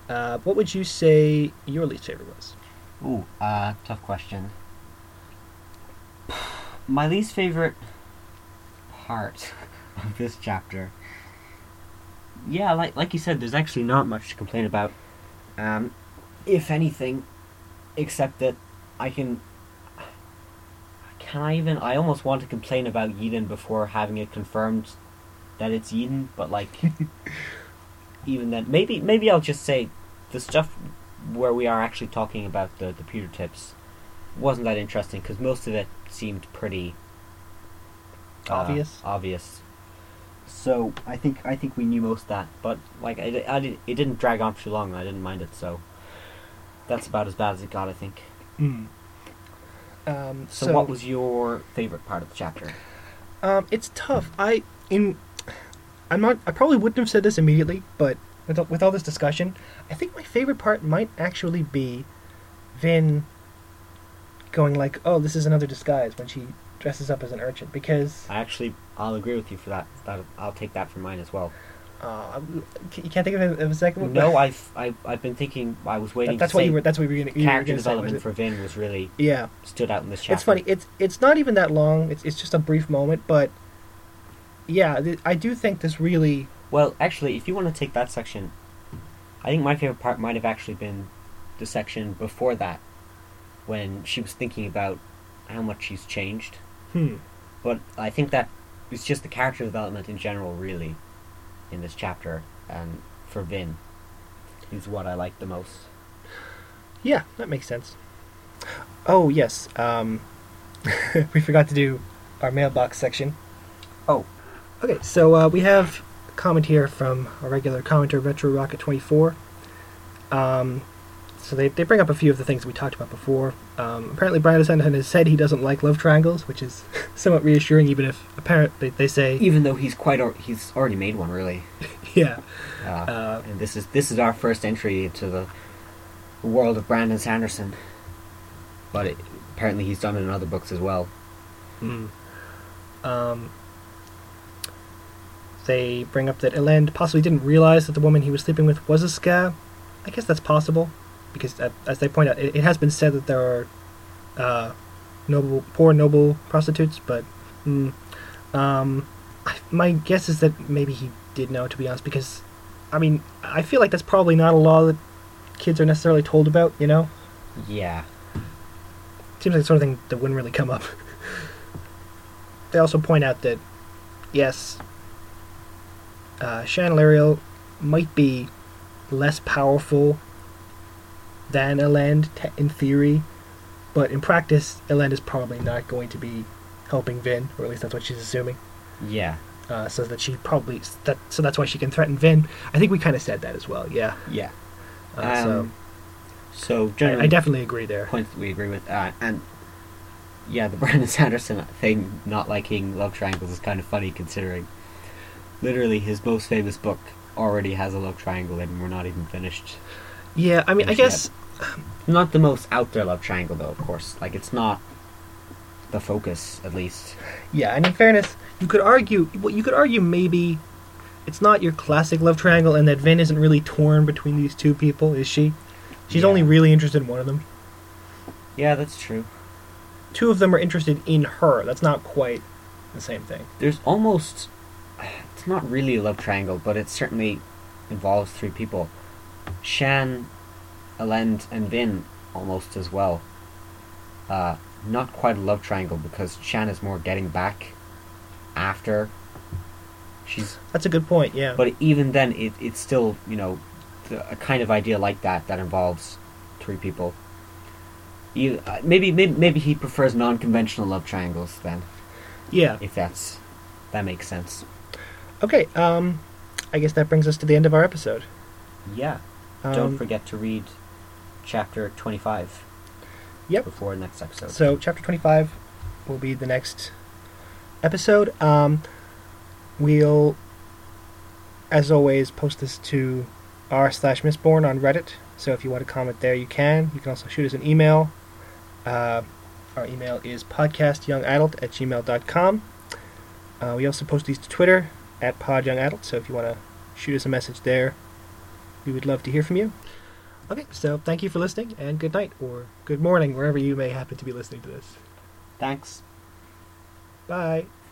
Uh, what would you say your least favorite was? Ooh, uh, tough question. My least favorite part of this chapter. Yeah, like like you said, there's actually not much to complain about. Um, if anything, except that I can. Can I even? I almost want to complain about Yeden before having it confirmed that it's Yeden, but like, even then, maybe maybe I'll just say the stuff where we are actually talking about the the pewter tips wasn't that interesting because most of it seemed pretty uh, Obvious? obvious. So I think I think we knew most of that, but like I, I did, it didn't drag on for too long. I didn't mind it, so that's about as bad as it got, I think. Mm. Um, So, what was your favorite part of the chapter? Um, it's tough. I in I'm not. I probably wouldn't have said this immediately, but with all, with all this discussion, I think my favorite part might actually be Vin going like, "Oh, this is another disguise" when she dresses up as an urchin because I actually I'll agree with you for that. That I'll take that for mine as well. Uh, you can't think of it of a second. No, I've I've, I've been thinking. I was waiting. That, that's to what you were. That's what you were you were character gonna say, development for Vin was really Yeah, stood out in this chapter. it's funny. It's it's not even that long. It's it's just a brief moment, but yeah, th- I do think this really. Well, actually, if you want to take that section, I think my favorite part might have actually been the section before that, when she was thinking about how much she's changed. Hmm. But I think that it's just the character development in general, really, in this chapter, and for Vin, is what I like the most. Yeah, that makes sense. Oh yes, um, we forgot to do our mailbox section. Oh. Okay, so uh, we have a comment here from our regular commenter, Retro Rocket Twenty Four. Um, so they, they bring up a few of the things we talked about before. Um, apparently, Brandon Sanderson has said he doesn't like love triangles, which is somewhat reassuring, even if apparently they say, Even though he's quite, he's already made one, really. yeah, Uh, Uh, and this is this is our first entry into the world of Brandon Sanderson. But it, apparently, he's done it in other books as well. Mm. Um, they bring up that Elend possibly didn't realize that the woman he was sleeping with was a skaa. I guess that's possible, because uh, as they point out, it, it has been said that there are uh, noble, poor noble prostitutes, but mm, um, I, my guess is that maybe he did know, to be honest, because I mean, I feel like that's probably not a law that kids are necessarily told about. You know, Yeah. seems like the sort of thing that wouldn't really come up. they also point out that, yes, uh, Shan Elariel might be less powerful than Elend te- in theory, but in practice, Elend is probably not going to be helping Vin, or at least that's what she's assuming. Yeah. Uh, so that she probably that so that's why she can threaten Vin. I think we kind of said that as well. Yeah. Yeah. Uh, so Um, So I, generally, I definitely agree there. points that we agree with, uh, and yeah, the Brandon Sanderson thing, not liking love triangles, is kind of funny considering literally his most famous book already has a love triangle in, and we're not even finished. Yeah, I mean, I guess Not the most out there love triangle though, of course. Like it's not the focus, at least. Yeah, and in fairness, you could argue well, you could argue maybe it's not your classic love triangle, and that Vin isn't really torn between these two people, is she? She's Yeah. only really interested in one of them. Yeah, that's true. Two of them are interested in her. That's not quite the same thing. There's almost it's not really a love triangle, but it certainly involves three people. Shan, Elend, and Vin almost as well. Uh, not quite a love triangle because Shan is more getting back after she's That's a good point. Yeah. but even then it, it's still you know the, a kind of idea like that that involves three people you, uh, maybe, maybe maybe he prefers non-conventional love triangles then yeah. if that's that makes sense Okay. Um, I guess that brings us to the end of our episode. yeah Um, don't forget to read chapter 25 Yep. before next episode So chapter twenty-five will be the next episode. Um, we'll, as always, post this to r slash mistborn on Reddit. So if you want to comment there, you can. You can also shoot us an email. Uh, Our email is podcastyoungadult at gmail.com. Uh, we also post these to Twitter at podyoungadult, so if you want to shoot us a message there, we would love to hear from you. Okay, so thank you for listening, and good night or good morning, wherever you may happen to be listening to this. Thanks. Bye.